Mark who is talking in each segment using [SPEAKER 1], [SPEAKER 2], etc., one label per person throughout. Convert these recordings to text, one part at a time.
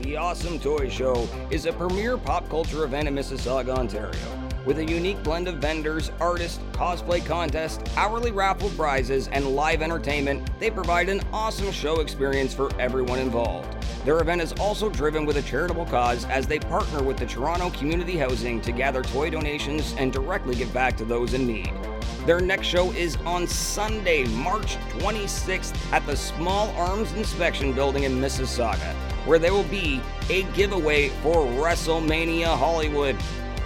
[SPEAKER 1] The Awesome Toy Show is a premier pop culture event in Mississauga, Ontario. With a unique blend of vendors, artists, cosplay contests, hourly raffle prizes, and live entertainment, they provide an awesome show experience for everyone involved. Their event is also driven with a charitable cause as they partner with the Toronto Community Housing to gather toy donations and directly give back to those in need. Their next show is on Sunday, March 26th at the Small Arms Inspection Building in Mississauga, where there will be a giveaway for WrestleMania Hollywood.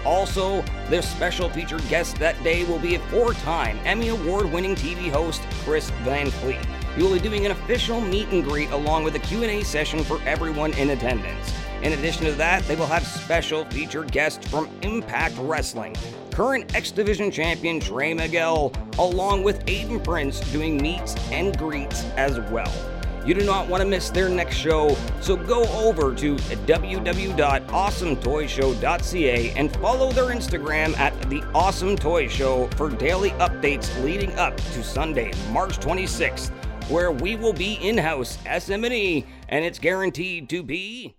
[SPEAKER 1] Also, their special featured guest that day will be a four-time Emmy Award-winning TV host Chris Van Vliet. You will be doing an official meet and greet along with a Q&A session for everyone in attendance. In addition to that, they will have special featured guests from Impact Wrestling, current X Division champion Trey Miguel, along with Aiden Prince doing meets and greets as well. You do not want to miss their next show, so go over to www.awesometoyshow.ca and follow their Instagram at The Awesome Toy Show for daily updates leading up to Sunday, March 26th, where we will be in-house SM&E, and it's guaranteed to be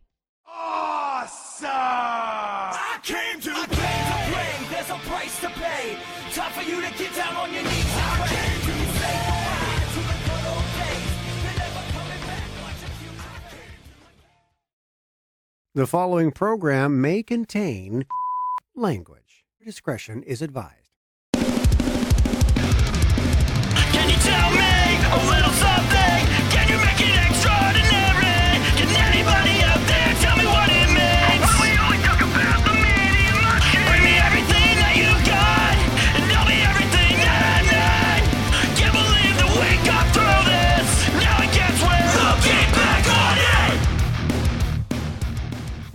[SPEAKER 2] Awesome! The
[SPEAKER 3] following program may contain language. Discretion is advised.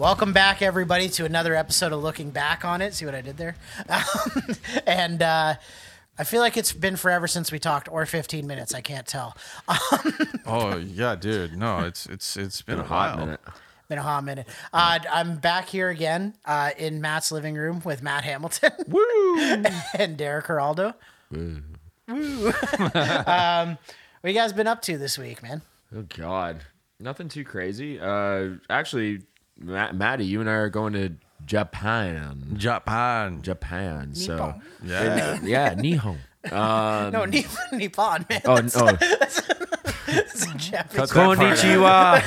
[SPEAKER 4] Welcome back, everybody, to another episode of Looking Back on It. See what I did there? Um, and uh, I feel like it's been forever since we talked, or 15 minutes. I can't tell.
[SPEAKER 5] Oh yeah, dude. No, it's it's it's been, a hot minute.
[SPEAKER 4] Been a hot minute. Uh, I'm back here again uh, in Matt's living room with Matt Hamilton
[SPEAKER 5] Woo!
[SPEAKER 4] and Derek Geraldo. Woo. um, what you guys been up to this week, man?
[SPEAKER 6] Oh God, nothing too crazy. Uh, actually, Matt, Maddie, you and I are going to Japan.
[SPEAKER 5] Japan.
[SPEAKER 6] Japan. So
[SPEAKER 4] Nippon.
[SPEAKER 5] Yeah.
[SPEAKER 6] yeah, Nihon. Um,
[SPEAKER 4] No, Nip- Nippon, man.
[SPEAKER 6] oh,
[SPEAKER 4] That's,
[SPEAKER 6] oh,
[SPEAKER 4] that's a Japanese.
[SPEAKER 6] konnichiwa.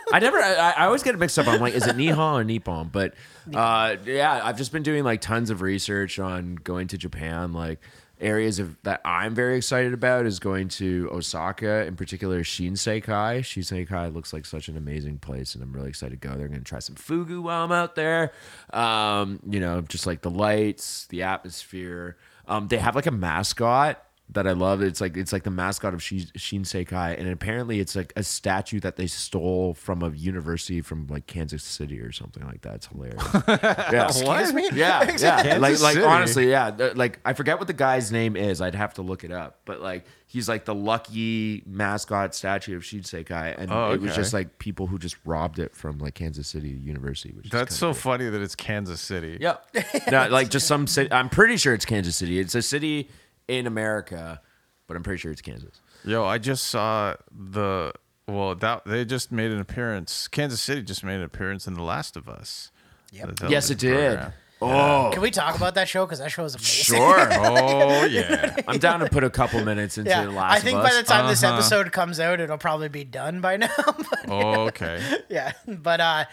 [SPEAKER 6] I never. I, I always get it mixed up. I'm like, is it Nihon or Nippon? But uh, yeah, I've just been doing like tons of research on going to Japan. Like areas of that I'm very excited about is going to Osaka, in particular Shinsekai. Shinsekai looks like such an amazing place, and I'm really excited to go there. I'm gonna try some fugu while I'm out there. Um, you know, just like the lights, the atmosphere. Um, they have like a mascot that I love. It's like it's like the mascot of Shi- Shinsekai, and apparently it's like a statue that they stole from a university from like Kansas City or something like that. It's hilarious. yeah.
[SPEAKER 4] Excuse me?
[SPEAKER 6] Yeah, yeah.
[SPEAKER 5] Kansas
[SPEAKER 6] like, like
[SPEAKER 5] City.
[SPEAKER 6] honestly, yeah. Like, I forget what the guy's name is. I'd have to look it up. But like, he's like the lucky mascot statue of Shinsekai, and
[SPEAKER 5] Oh,
[SPEAKER 6] it was just like people who just robbed it from like Kansas City University. Which
[SPEAKER 5] That's so
[SPEAKER 6] kinda
[SPEAKER 5] funny that it's Kansas City.
[SPEAKER 6] Yeah, no, like just some city. I'm pretty sure it's Kansas City. It's a city in America, but I'm pretty sure it's Kansas.
[SPEAKER 5] Yo, I just saw the well that they just made an appearance. Kansas City just made an appearance in The Last of Us.
[SPEAKER 4] Yep.
[SPEAKER 6] Yes, it did.
[SPEAKER 5] program.
[SPEAKER 6] Oh,
[SPEAKER 4] Can we talk about that show? Because that show is amazing.
[SPEAKER 6] sure.
[SPEAKER 5] Oh yeah.
[SPEAKER 6] I'm down to put a couple minutes into
[SPEAKER 4] Yeah,
[SPEAKER 6] the last.
[SPEAKER 4] I think
[SPEAKER 6] of
[SPEAKER 4] by
[SPEAKER 6] Us.
[SPEAKER 4] the time this
[SPEAKER 5] Uh-huh.
[SPEAKER 4] episode comes out, it'll probably be done by now. but,
[SPEAKER 5] Oh, okay.
[SPEAKER 4] yeah, but uh,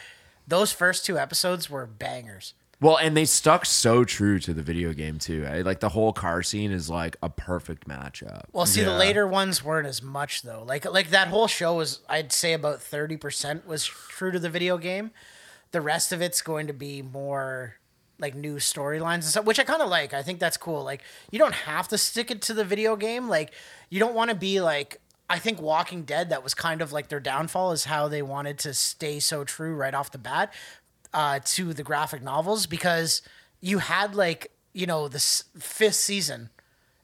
[SPEAKER 4] those first two episodes were bangers.
[SPEAKER 6] Well, and they stuck so true to the video game too. eh? Like the whole car scene is like a perfect matchup.
[SPEAKER 4] Well, see, the later ones weren't as much though. Like, like that whole show was, I'd say, about thirty percent was true to the video game. The rest of it's going to be more like new storylines and stuff, which I kind of like. I think that's cool. Like, you don't have to stick it to the video game. Like, you don't want to be like. I think Walking Dead, that was kind of like their downfall, is how they wanted to stay so true right off the bat uh, to the graphic novels because you had like you know the fifth season.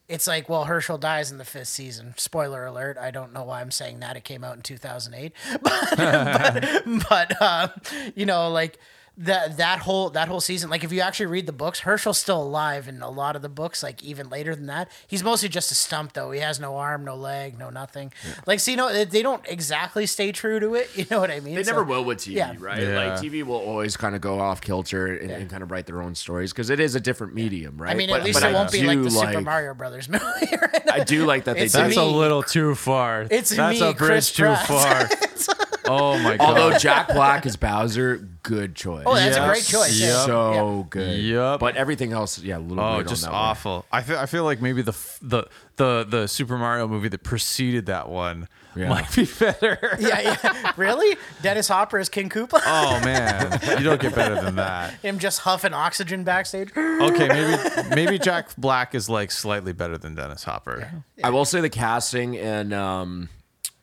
[SPEAKER 4] It's like well Hershel dies in the fifth season. Spoiler alert i don't know why i'm saying that. It came out in 2008 but but, but uh, you know like that that whole that whole season, like if you actually read the books, Hershel's still alive in a lot of the books. Like even later than that, he's mostly just a stump though. He has no arm, no leg, no nothing. Like so, you know, they- they don't exactly stay true to it. You know what I mean?
[SPEAKER 6] They
[SPEAKER 4] So-
[SPEAKER 6] never will with TV,
[SPEAKER 4] yeah.
[SPEAKER 6] right?
[SPEAKER 5] Yeah.
[SPEAKER 6] Like TV will always kind of go off kilter and, and kind of write their own stories because it is a different medium, right?
[SPEAKER 4] I mean,
[SPEAKER 6] But-
[SPEAKER 4] at least
[SPEAKER 6] but
[SPEAKER 4] it
[SPEAKER 6] I
[SPEAKER 4] won't be like
[SPEAKER 6] do
[SPEAKER 4] the Super Mario Brothers movie. right?
[SPEAKER 6] I do like that they
[SPEAKER 4] It's
[SPEAKER 6] do.
[SPEAKER 5] That's
[SPEAKER 4] me.
[SPEAKER 5] a little too far.
[SPEAKER 4] It's
[SPEAKER 5] That's
[SPEAKER 4] me,
[SPEAKER 5] a bridge
[SPEAKER 4] Chris
[SPEAKER 5] too
[SPEAKER 4] Pratt.
[SPEAKER 5] far. oh my god.
[SPEAKER 6] Although Jack Black as Bowser, good choice.
[SPEAKER 4] Oh, that's
[SPEAKER 5] Yes.
[SPEAKER 4] a great choice. yeah.
[SPEAKER 5] Yep.
[SPEAKER 6] so good.
[SPEAKER 5] Yep.
[SPEAKER 6] But everything else, yeah, a little
[SPEAKER 5] Oh,
[SPEAKER 6] weird
[SPEAKER 5] just
[SPEAKER 6] on that one.
[SPEAKER 5] awful. I feel I feel like maybe the f- the the the Super Mario movie that preceded that one
[SPEAKER 6] Yeah.
[SPEAKER 5] might be better.
[SPEAKER 4] Yeah, yeah. Really? Dennis Hopper as King Koopa?
[SPEAKER 5] Oh man, you don't get better than that.
[SPEAKER 4] Him just huffing oxygen backstage?
[SPEAKER 5] Okay, maybe maybe Jack Black is like slightly better than Dennis Hopper.
[SPEAKER 6] I will say the casting in um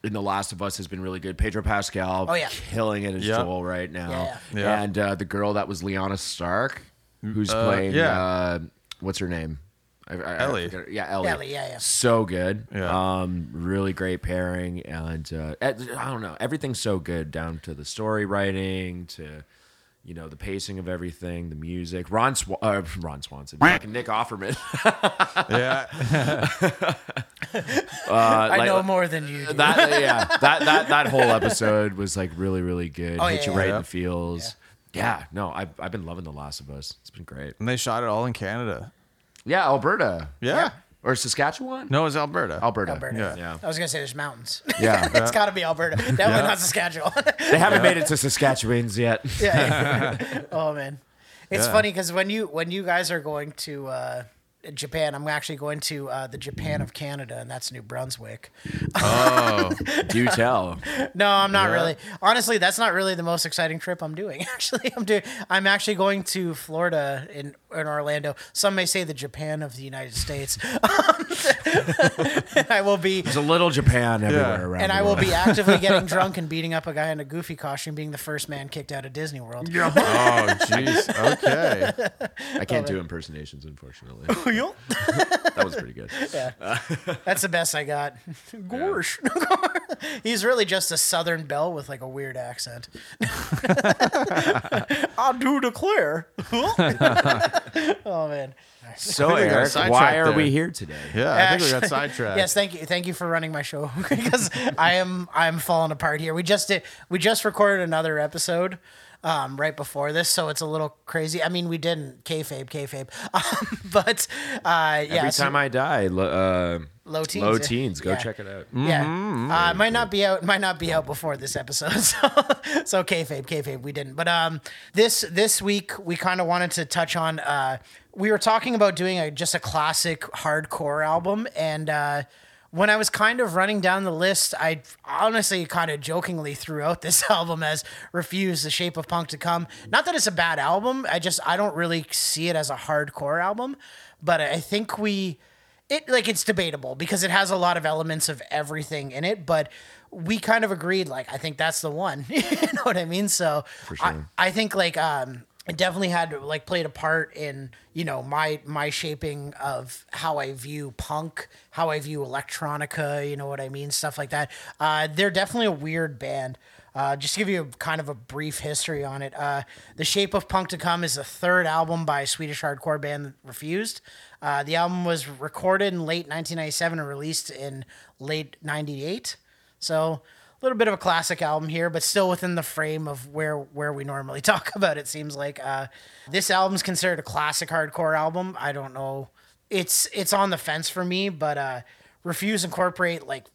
[SPEAKER 6] in The Last of Us has been really good. Pedro Pascal,
[SPEAKER 4] Oh, yeah.
[SPEAKER 6] killing it as
[SPEAKER 5] Yep.
[SPEAKER 6] Joel right now,
[SPEAKER 4] Yeah,
[SPEAKER 5] yeah.
[SPEAKER 6] and uh, the girl that was Lyanna Stark, who's
[SPEAKER 5] Uh,
[SPEAKER 6] playing,
[SPEAKER 5] yeah.
[SPEAKER 6] uh, what's her name? I, I, I
[SPEAKER 5] Ellie.
[SPEAKER 6] forget her- yeah, Ellie.
[SPEAKER 4] Ellie, yeah, yeah.
[SPEAKER 6] So good.
[SPEAKER 5] Yeah.
[SPEAKER 6] Um, really great pairing, and uh, I don't know, everything's so good down to the story writing to. You know the pacing of everything, the music. Ron, Sw- uh, Ron Swanson, fucking Nick Offerman.
[SPEAKER 5] Yeah,
[SPEAKER 6] Uh,
[SPEAKER 4] I
[SPEAKER 6] like-
[SPEAKER 4] know more than you do.
[SPEAKER 6] that yeah that that that whole episode was like really really good
[SPEAKER 4] Oh,
[SPEAKER 6] hit
[SPEAKER 4] yeah,
[SPEAKER 6] you right
[SPEAKER 5] yeah.
[SPEAKER 6] in the feels yeah. no I've, I've been loving the last of us it's been great
[SPEAKER 5] and they shot it all in Canada.
[SPEAKER 6] yeah alberta
[SPEAKER 5] Yeah.
[SPEAKER 6] Or saskatchewan
[SPEAKER 5] No, it's Alberta.
[SPEAKER 6] alberta
[SPEAKER 4] Alberta.
[SPEAKER 5] Yeah.
[SPEAKER 6] yeah
[SPEAKER 4] I was gonna say there's mountains.
[SPEAKER 6] yeah
[SPEAKER 4] it's got to be Alberta. Definitely not Saskatchewan.
[SPEAKER 6] they haven't made it to saskatchewans yet
[SPEAKER 4] yeah. oh man, it's
[SPEAKER 5] Yeah.
[SPEAKER 4] funny because when you when you guys are going to uh, Japan, I'm actually going to uh, the Japan of Canada, and that's New Brunswick.
[SPEAKER 5] Oh,
[SPEAKER 6] do tell
[SPEAKER 4] No, I'm not
[SPEAKER 5] Yeah.
[SPEAKER 4] really. Honestly, that's not really the most exciting trip I'm doing. Actually, I'm doing. I'm actually going to Florida in in Orlando. Some may say the Japan of the United States. I will be.
[SPEAKER 6] there's a little japan everywhere around
[SPEAKER 4] And
[SPEAKER 6] the
[SPEAKER 4] I will be actively getting drunk and beating up a guy in a goofy costume, being the first man kicked out of Disney World.
[SPEAKER 5] oh, jeez. Okay.
[SPEAKER 6] i can't do impersonations unfortunately
[SPEAKER 4] oh,
[SPEAKER 6] that was pretty good uh,
[SPEAKER 4] That's the best I got. Gorsh. He's really just a Southern belle with like a weird accent. I do declare. oh man.
[SPEAKER 6] so
[SPEAKER 5] we got
[SPEAKER 6] eric
[SPEAKER 5] sidetracked
[SPEAKER 6] why are
[SPEAKER 5] there.
[SPEAKER 6] we here today
[SPEAKER 5] Yeah, I think we got
[SPEAKER 4] Actually-
[SPEAKER 5] sidetracked.
[SPEAKER 4] Yes, thank you, thank you for running my show because I am I'm falling apart here. We just did we just recorded another episode um, right before this, so it's a little crazy. I mean, we didn't kayfabe, kayfabe, um, but uh, yeah,
[SPEAKER 6] every
[SPEAKER 4] so
[SPEAKER 6] time i die uh,
[SPEAKER 4] low teens,
[SPEAKER 6] low teens go
[SPEAKER 4] Yeah.
[SPEAKER 6] check it out
[SPEAKER 4] Yeah,
[SPEAKER 5] Mm-hmm.
[SPEAKER 4] uh, it might not be out. Might not be out before this episode. So, so kayfabe, kayfabe, we didn't. But um, this this week we kind of wanted to touch on. Uh, we were talking about doing a just a classic hardcore album, and uh, when I was kind of running down the list, I honestly kind of jokingly threw out this album as "Refuse: The Shape of Punk to Come." Not that it's a bad album. I just I don't really see it as a hardcore album, but I think we it like it's debatable because it has a lot of elements of everything in it, but we kind of agreed like I think that's the one. you know what I mean? So I, I think like um it definitely had like played a part in you know my my shaping of how I view punk, how I view electronica, you know what I mean, stuff like that. Uh, they're definitely a weird band. Uh, just to give you a, kind of a brief history on it, uh, The Shape of Punk to Come is the third album by Swedish hardcore band Refused. Uh, the album was recorded in late 1997 and released in late 98. So little bit of a classic album here, but still within the frame of where where we normally talk about. It seems like uh, this album's considered a classic hardcore album. I don't know. It's it's on the fence for me, but uh, Refuse incorporate like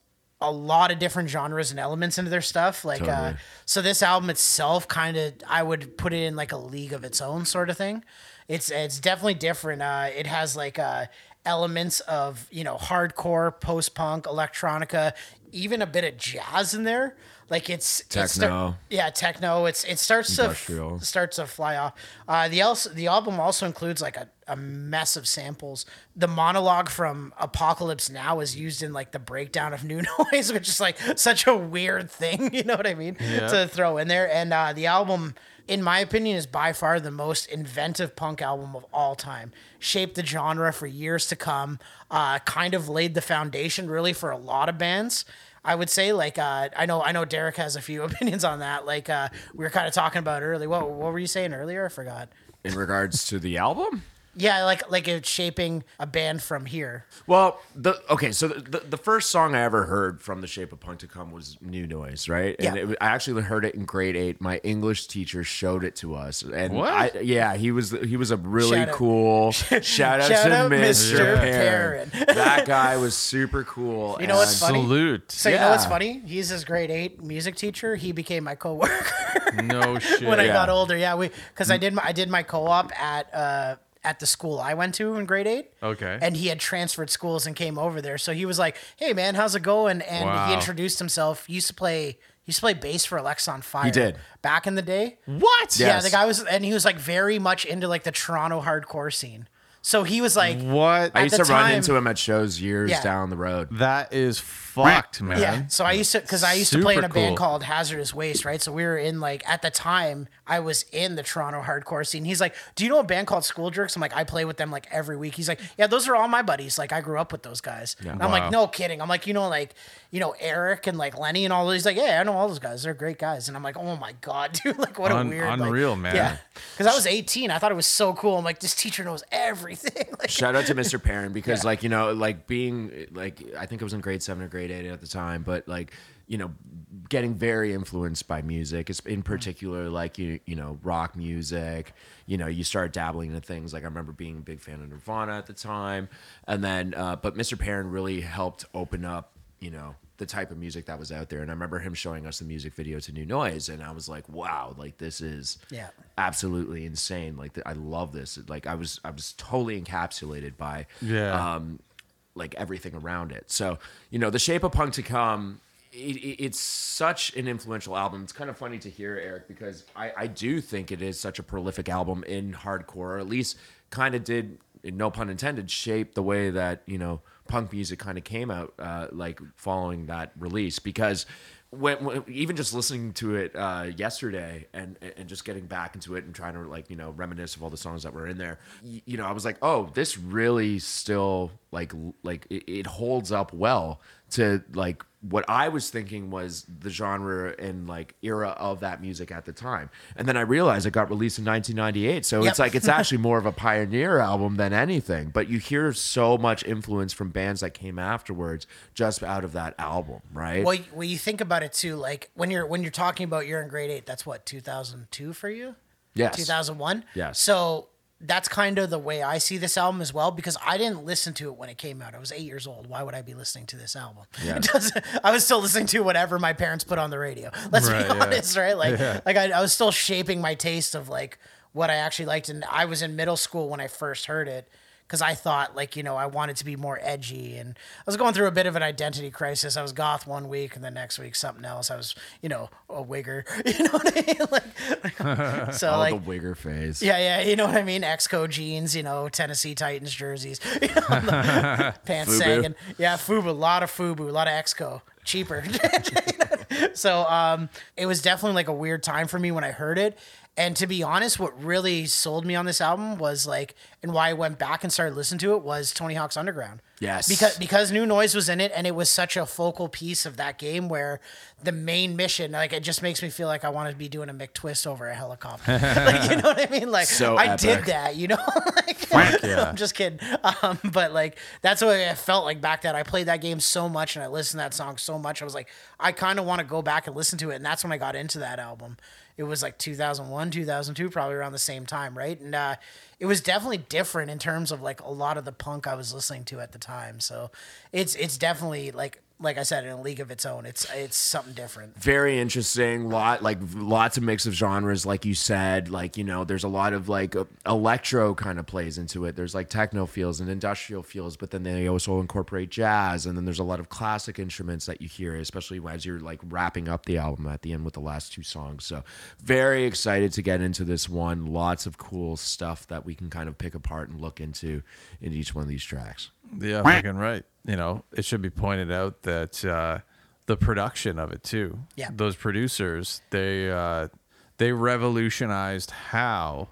[SPEAKER 4] a lot of different genres and elements into their stuff. Like uh, so, this album itself kind of I would put it in like a league of its own sort of thing. It's it's definitely different. Uh, it has like uh, elements of you know hardcore, post punk, electronica, even a bit of jazz in there. Like it's it's start-
[SPEAKER 6] Techno.
[SPEAKER 4] yeah, techno. It's it starts
[SPEAKER 6] Industrial.
[SPEAKER 4] to starts to fly off. Uh, the else the album also includes like a, a mess of samples. The monologue from Apocalypse Now is used in like the breakdown of New Noise, which is like such a weird thing. You know what I mean? To throw in there. And uh, the album, in my opinion, is by far the most inventive punk album of all time. Shaped the genre for years to come. Uh, kind of laid the foundation really for a lot of bands. I would say like uh, I know I know Derek has a few opinions on that. Like uh, we were kind of talking about earlier. What what were you saying earlier? I forgot.
[SPEAKER 6] In regards to the album?
[SPEAKER 4] Yeah, like like it's shaping a band from here.
[SPEAKER 6] Well, the okay, so the, the, the first song I ever heard from The Shape of Punk to Come was New Noise, right? And
[SPEAKER 4] Yeah.
[SPEAKER 6] it, I actually heard it in grade eight. My English teacher showed it to us, and
[SPEAKER 5] What?
[SPEAKER 6] I, yeah, he was he was a really
[SPEAKER 4] Shout out-
[SPEAKER 6] cool shout out
[SPEAKER 4] Shout
[SPEAKER 6] to
[SPEAKER 4] out
[SPEAKER 6] Mr.
[SPEAKER 4] Mr.
[SPEAKER 6] Perrin. that guy was super cool.
[SPEAKER 4] You know what's funny?
[SPEAKER 5] Salute.
[SPEAKER 4] So you know what's funny? He's his grade eight music teacher. He became my coworker
[SPEAKER 5] No shit.
[SPEAKER 4] when I
[SPEAKER 6] Yeah.
[SPEAKER 4] got older. Yeah, we because I did my I did my co-op at uh at the school I went to in grade eight.
[SPEAKER 5] Okay.
[SPEAKER 4] And he had transferred schools and came over there. So he was like, "Hey man, how's it going?" And
[SPEAKER 5] Wow.
[SPEAKER 4] he introduced himself. He used to play he used to play bass for Alexisonfire.
[SPEAKER 6] He did.
[SPEAKER 4] back in the day.
[SPEAKER 5] What?
[SPEAKER 4] Yeah,
[SPEAKER 6] Yes.
[SPEAKER 4] the guy was, and he was like very much into like the Toronto hardcore scene. So he was like,
[SPEAKER 5] What?
[SPEAKER 6] I used
[SPEAKER 4] the
[SPEAKER 6] to run into him at shows years
[SPEAKER 4] Yeah.
[SPEAKER 6] down the road.
[SPEAKER 5] that is fucked, man.
[SPEAKER 4] Yeah. So I used to because I used to play in a band
[SPEAKER 5] cool.
[SPEAKER 4] called Hazardous Waste, right? So we were in like at the time I was in the Toronto hardcore scene. He's like, "Do you know a band called School Jerks?" I'm like, "I play with them like every week." He's like, "Yeah, those are all my buddies. Like I grew up with those guys." And I'm like, "No kidding." I'm like, "You know, like you know Eric and like Lenny and all those." He's like, "Yeah, I know all those guys. They're great guys." And I'm like, "Oh my god, dude! Like what
[SPEAKER 5] Un-
[SPEAKER 4] a weird, like-
[SPEAKER 5] unreal, man.
[SPEAKER 4] Yeah. Because I was 18, I thought it was so cool. I'm like, this teacher knows everything. like,
[SPEAKER 6] Shout out to Mr. Perrin because, like, you know, like being like I think I was in grade seven or grade eight at the time, but like, you know, getting very influenced by music, it's in particular like you you know rock music. You know, you start dabbling into things like I remember being a big fan of Nirvana at the time, and then uh, but Mr. Perrin really helped open up, you know. The type of music that was out there, and I remember him showing us the music video to New Noise, and I was like, "Wow, like this is
[SPEAKER 4] Yeah.
[SPEAKER 6] absolutely insane. Like I love this. Like I was I was totally encapsulated by
[SPEAKER 5] Yeah.
[SPEAKER 6] um like everything around it. So, you know, The Shape of Punk to Come it, it, it's such an influential album. It's kind of funny to hear, Eric, because I, I do think it is such a prolific album in hardcore, or at least kind of did, no pun intended, shape the way that, you know, punk music kind of came out, uh, like following that release. Because when, when even just listening to it uh, yesterday and and just getting back into it and trying to like you know reminisce of all the songs that were in there, y- you know, I was like, oh, this really still like like it, it holds up well to like what I was thinking was the genre and like era of that music at the time. And then I realized it got released in 1998. So
[SPEAKER 4] Yep.
[SPEAKER 6] it's like it's actually more of a pioneer album than anything. But you hear so much influence from bands that came afterwards just out of that album, right?
[SPEAKER 4] Well, well, you think about it too. Like when you're when you're talking about you're in grade eight. That's what 2002 for you.
[SPEAKER 6] yes.
[SPEAKER 4] 2001.
[SPEAKER 6] Yes.
[SPEAKER 4] So that's kind of the way I see this album as well because I didn't listen to it when it came out. I was eight years old. Why would I be listening to this album?
[SPEAKER 6] Yeah.
[SPEAKER 4] I was still listening to whatever my parents put on the radio. Let's
[SPEAKER 5] Right,
[SPEAKER 4] be
[SPEAKER 5] yeah.
[SPEAKER 4] honest, right? Like, like I, I was still shaping my taste of like what I actually liked. And I was in middle school when I first heard it because I thought like you know I wanted to be more edgy and I was going through a bit of an identity crisis. I was goth one week and the next week something else. I was you know a wigger. You know what I mean? Like, so
[SPEAKER 6] Oh,
[SPEAKER 4] like
[SPEAKER 6] the wigger phase.
[SPEAKER 4] yeah, yeah, you know what I mean. Exco jeans, you know, Tennessee Titans jerseys, you know, pants sagging. Yeah, Fubu, a lot of Fubu, a lot of Exco, cheaper. so um, it was definitely like a weird time for me when I heard it. And to be honest, what really sold me on this album was like, and why I went back and started listening to it was Tony Hawk's Underground.
[SPEAKER 6] Yes.
[SPEAKER 4] because because New Noise was in it, and it was such a focal piece of that game where the main mission, like, it just makes me feel like I want to be doing a McTwist over a helicopter. like, you know what I mean? Like,
[SPEAKER 6] So
[SPEAKER 4] I did that, you know. like,
[SPEAKER 5] yeah.
[SPEAKER 4] I'm just kidding. Um, but like that's what I felt like back then. I played that game so much and I listened to that song so much. I was like, I kind of want to go back and listen to it. And that's when I got into that album. It was like 2001, 2002, probably around the same time, right? And uh, it was definitely different in terms of like a lot of the punk I was listening to at the time. So it's it's definitely like like I said, in a league of its own. It's it's something different.
[SPEAKER 6] very interesting lot like lots of mix of genres like you said like you know there's a lot of like electro kind of plays into it there's like techno feels and industrial feels but then they also incorporate jazz and then there's a lot of classic instruments that you hear especially as you're like wrapping up the album at the end with the last two songs so very excited to get into this one lots of cool stuff that we can kind of pick apart and look into in each one of these tracks
[SPEAKER 5] Yeah, fucking right. You know, it should be pointed out that uh, the production of it too.
[SPEAKER 4] Yeah.
[SPEAKER 5] Those producers, they uh, they revolutionized how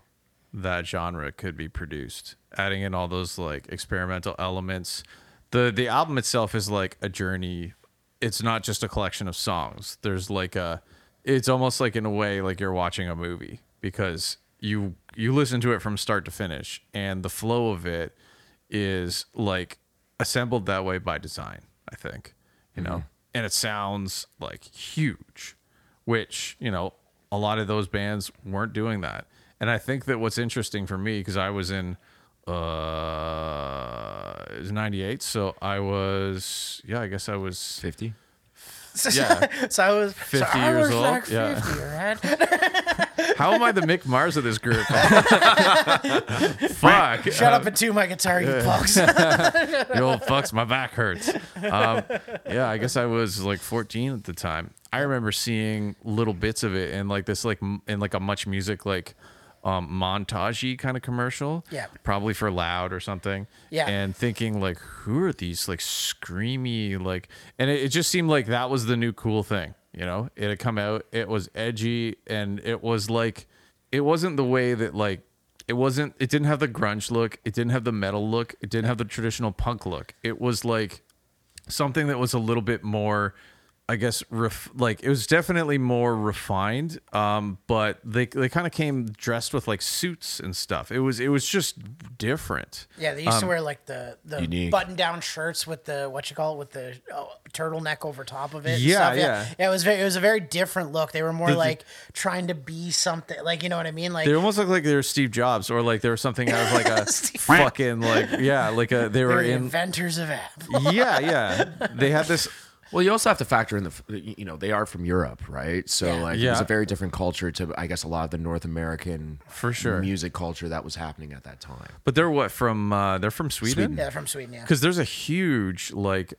[SPEAKER 5] that genre could be produced, adding in all those like experimental elements. The the album itself is like a journey it's not just a collection of songs. There's like a it's almost like in a way like you're watching a movie because you you listen to it from start to finish and the flow of it is like assembled that way by design, I think. You know. And it sounds like huge, which, you know, a lot of those bands weren't doing that. And I think that what's interesting for me because I was in uh it was 98 so i was yeah i guess i was
[SPEAKER 6] 50.
[SPEAKER 5] Yeah.
[SPEAKER 4] so I was
[SPEAKER 5] 50
[SPEAKER 4] so I
[SPEAKER 5] years
[SPEAKER 4] was
[SPEAKER 5] old,
[SPEAKER 4] Like
[SPEAKER 5] yeah.
[SPEAKER 4] 50, right?
[SPEAKER 5] how am i the mick mars of this group fuck
[SPEAKER 4] Shut up and tune my guitar, you punks.
[SPEAKER 5] you old fucks my back hurts um, yeah i guess i was like 14 at the time i remember seeing little bits of it in like this like m- in like a MuchMusic like um montagey kind of commercial
[SPEAKER 4] Yeah.
[SPEAKER 5] probably for loud or something
[SPEAKER 4] Yeah.
[SPEAKER 5] and thinking like who are these like screamy like and it, it just seemed like that was the new cool thing you know? It had come out it was edgy and it was like it wasn't the way that like it wasn't it didn't have the grunge look it didn't have the metal look it didn't have the traditional punk look. It was like something that was a little bit more i guess ref, like it was definitely more refined um but they they kind of came dressed with like suits and stuff it was it was just different
[SPEAKER 4] Yeah, they used
[SPEAKER 5] Um,
[SPEAKER 4] to wear like the the
[SPEAKER 6] Unique.
[SPEAKER 4] button down shirts with the what you call it with the oh, turtleneck over top of it.
[SPEAKER 5] Yeah,
[SPEAKER 4] stuff.
[SPEAKER 5] yeah.
[SPEAKER 4] yeah. It was very it was a very different look. They were more
[SPEAKER 5] The- the-
[SPEAKER 4] like trying to be something, like you know what I mean, like
[SPEAKER 5] they almost looked like they were Steve Jobs, or like they were something out of like a fucking like yeah, like a they
[SPEAKER 4] they
[SPEAKER 5] were
[SPEAKER 4] were
[SPEAKER 5] in
[SPEAKER 4] inventors of app.
[SPEAKER 5] yeah yeah. They had this
[SPEAKER 6] Well, you also have to factor in the, you know, they are from Europe, right? So
[SPEAKER 4] Yeah.
[SPEAKER 6] like it was a very different culture to, I guess, a lot of the North American
[SPEAKER 5] For sure.
[SPEAKER 6] music culture that was happening at that time.
[SPEAKER 5] But they're what from? Uh, they're from Sweden.
[SPEAKER 4] Yeah, from Sweden. Yeah,
[SPEAKER 5] Because there's a huge like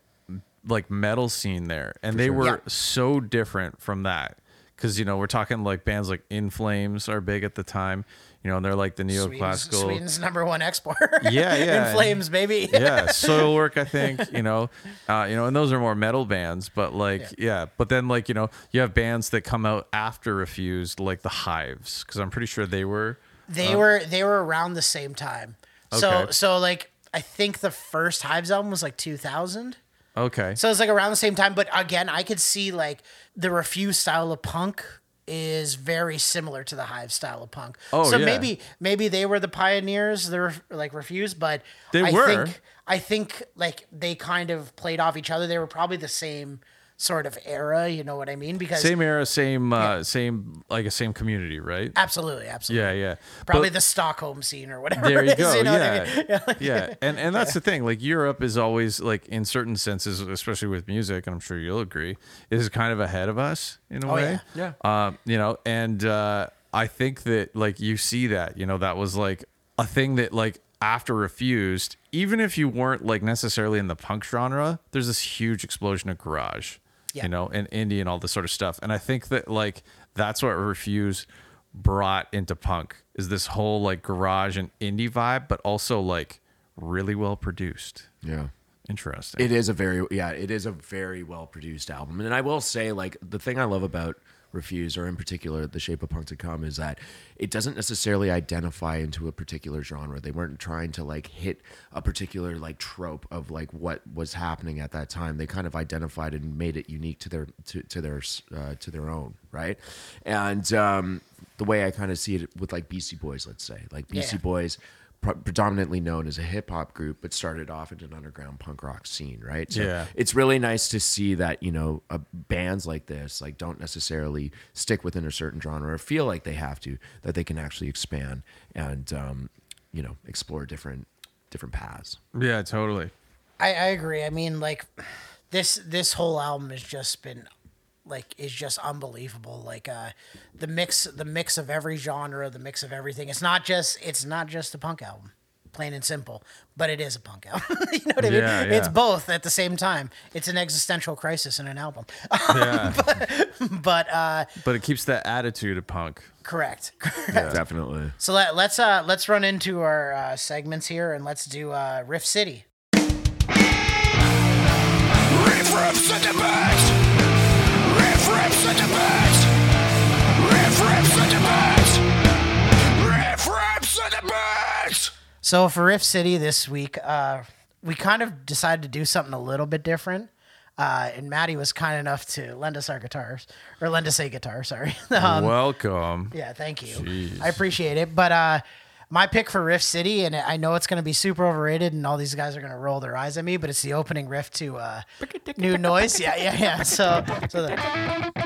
[SPEAKER 5] like metal scene there, and they were
[SPEAKER 4] Yeah.
[SPEAKER 5] so different from that. Because you know we're talking like bands like In Flames are big at the time. You know, and they're like the
[SPEAKER 4] Sweden's,
[SPEAKER 5] neoclassical.
[SPEAKER 4] Sweden's number one exporter.
[SPEAKER 5] Yeah, yeah.
[SPEAKER 4] In flames, baby.
[SPEAKER 5] yeah, Soilwork, I think, you know, uh, you know, and those are more metal bands, but like, yeah. but then like, you know, you have bands that come out after Refused, like the Hives, because I'm pretty sure they were.
[SPEAKER 4] They were they were around the same time. So
[SPEAKER 5] Okay.
[SPEAKER 4] so like I think the first Hives album was like 2000.
[SPEAKER 5] Okay.
[SPEAKER 4] So it's like around the same time, but again, I could see like the refuse style of punk is very similar to the hive style of punk.
[SPEAKER 5] Oh,
[SPEAKER 4] so
[SPEAKER 5] yeah.
[SPEAKER 4] maybe maybe they were the pioneers, they're like refuse, but
[SPEAKER 5] They
[SPEAKER 4] I
[SPEAKER 5] were.
[SPEAKER 4] think I think like they kind of played off each other. They were probably the same sort of era, you know what I mean? Because
[SPEAKER 5] same era, same, uh, same, like a same community, right?
[SPEAKER 4] absolutely, absolutely.
[SPEAKER 5] Yeah, yeah.
[SPEAKER 4] Probably
[SPEAKER 5] But-
[SPEAKER 4] the Stockholm scene or whatever.
[SPEAKER 5] there you
[SPEAKER 4] it is,
[SPEAKER 5] go.
[SPEAKER 4] know
[SPEAKER 5] yeah.
[SPEAKER 4] I mean?
[SPEAKER 5] yeah. And and that's the thing. Like Europe is always like in certain senses, especially with music, and I'm sure you'll agree, is kind of ahead of us in a
[SPEAKER 4] Oh,
[SPEAKER 5] way.
[SPEAKER 6] yeah.
[SPEAKER 5] Um, you know, and uh I think that like you see that, you know, that was like a thing that like after refused, even if you weren't like necessarily in the punk genre, there's this huge explosion of garage.
[SPEAKER 4] Yeah.
[SPEAKER 5] You know, and indie and all this sort of stuff. And I think that like that's what refuse brought into punk is this whole like garage and indie vibe, but also like really well produced.
[SPEAKER 6] Yeah.
[SPEAKER 5] Interesting.
[SPEAKER 6] It is a very yeah, it is a very well produced album. And I will say, like, the thing I love about Refuse, or in particular The Shape of Punk to Come, is that it doesn't necessarily identify into a particular genre. They weren't trying to like hit a particular like trope of like what was happening at that time. They kind of identified and made it unique to their to, to their uh, to their own, right? And um the way I kind of see it with like Beastie Boys, let's say. Like Beastie
[SPEAKER 4] Yeah.
[SPEAKER 6] Boys pre- predominantly known as a hip hop group, but started off in an underground punk rock scene, right? So
[SPEAKER 5] Yeah.
[SPEAKER 6] it's really nice to see that you know uh, bands like this like don't necessarily stick within a certain genre or feel like they have to, that they can actually expand and um, you know explore different different paths.
[SPEAKER 5] yeah, totally.
[SPEAKER 4] I, I agree. I mean, like this this whole album has just been like is just unbelievable. Like uh the mix the mix of every genre, the mix of everything. It's not just it's not just a punk album. Plain and simple, but it is a punk album. you know what I mean?
[SPEAKER 5] Yeah,
[SPEAKER 4] It's both at the same time. It's an existential crisis in an album.
[SPEAKER 5] Yeah.
[SPEAKER 4] but uh
[SPEAKER 5] but it keeps that attitude of punk.
[SPEAKER 4] correct.
[SPEAKER 6] yeah Definitely.
[SPEAKER 4] So let, let's uh let's run into our uh, segments here and let's do uh Riff City.
[SPEAKER 2] Riff the best. Riff rips at the best. Riff rips the best. Riff rips the best.
[SPEAKER 4] So for Riff City this week, uh, we kind of decided to do something a little bit different. Uh, and Maddie was kind enough to lend us our guitars, or lend us a guitar. Sorry. um,
[SPEAKER 5] Welcome.
[SPEAKER 4] yeah, thank you.
[SPEAKER 5] Jeez.
[SPEAKER 4] I appreciate it. But uh, my pick for Riff City, and I know it's going to be super overrated, and all these guys are going to roll their eyes at me, but it's the opening riff to uh, New Noise. Yeah, yeah, yeah. So, so the,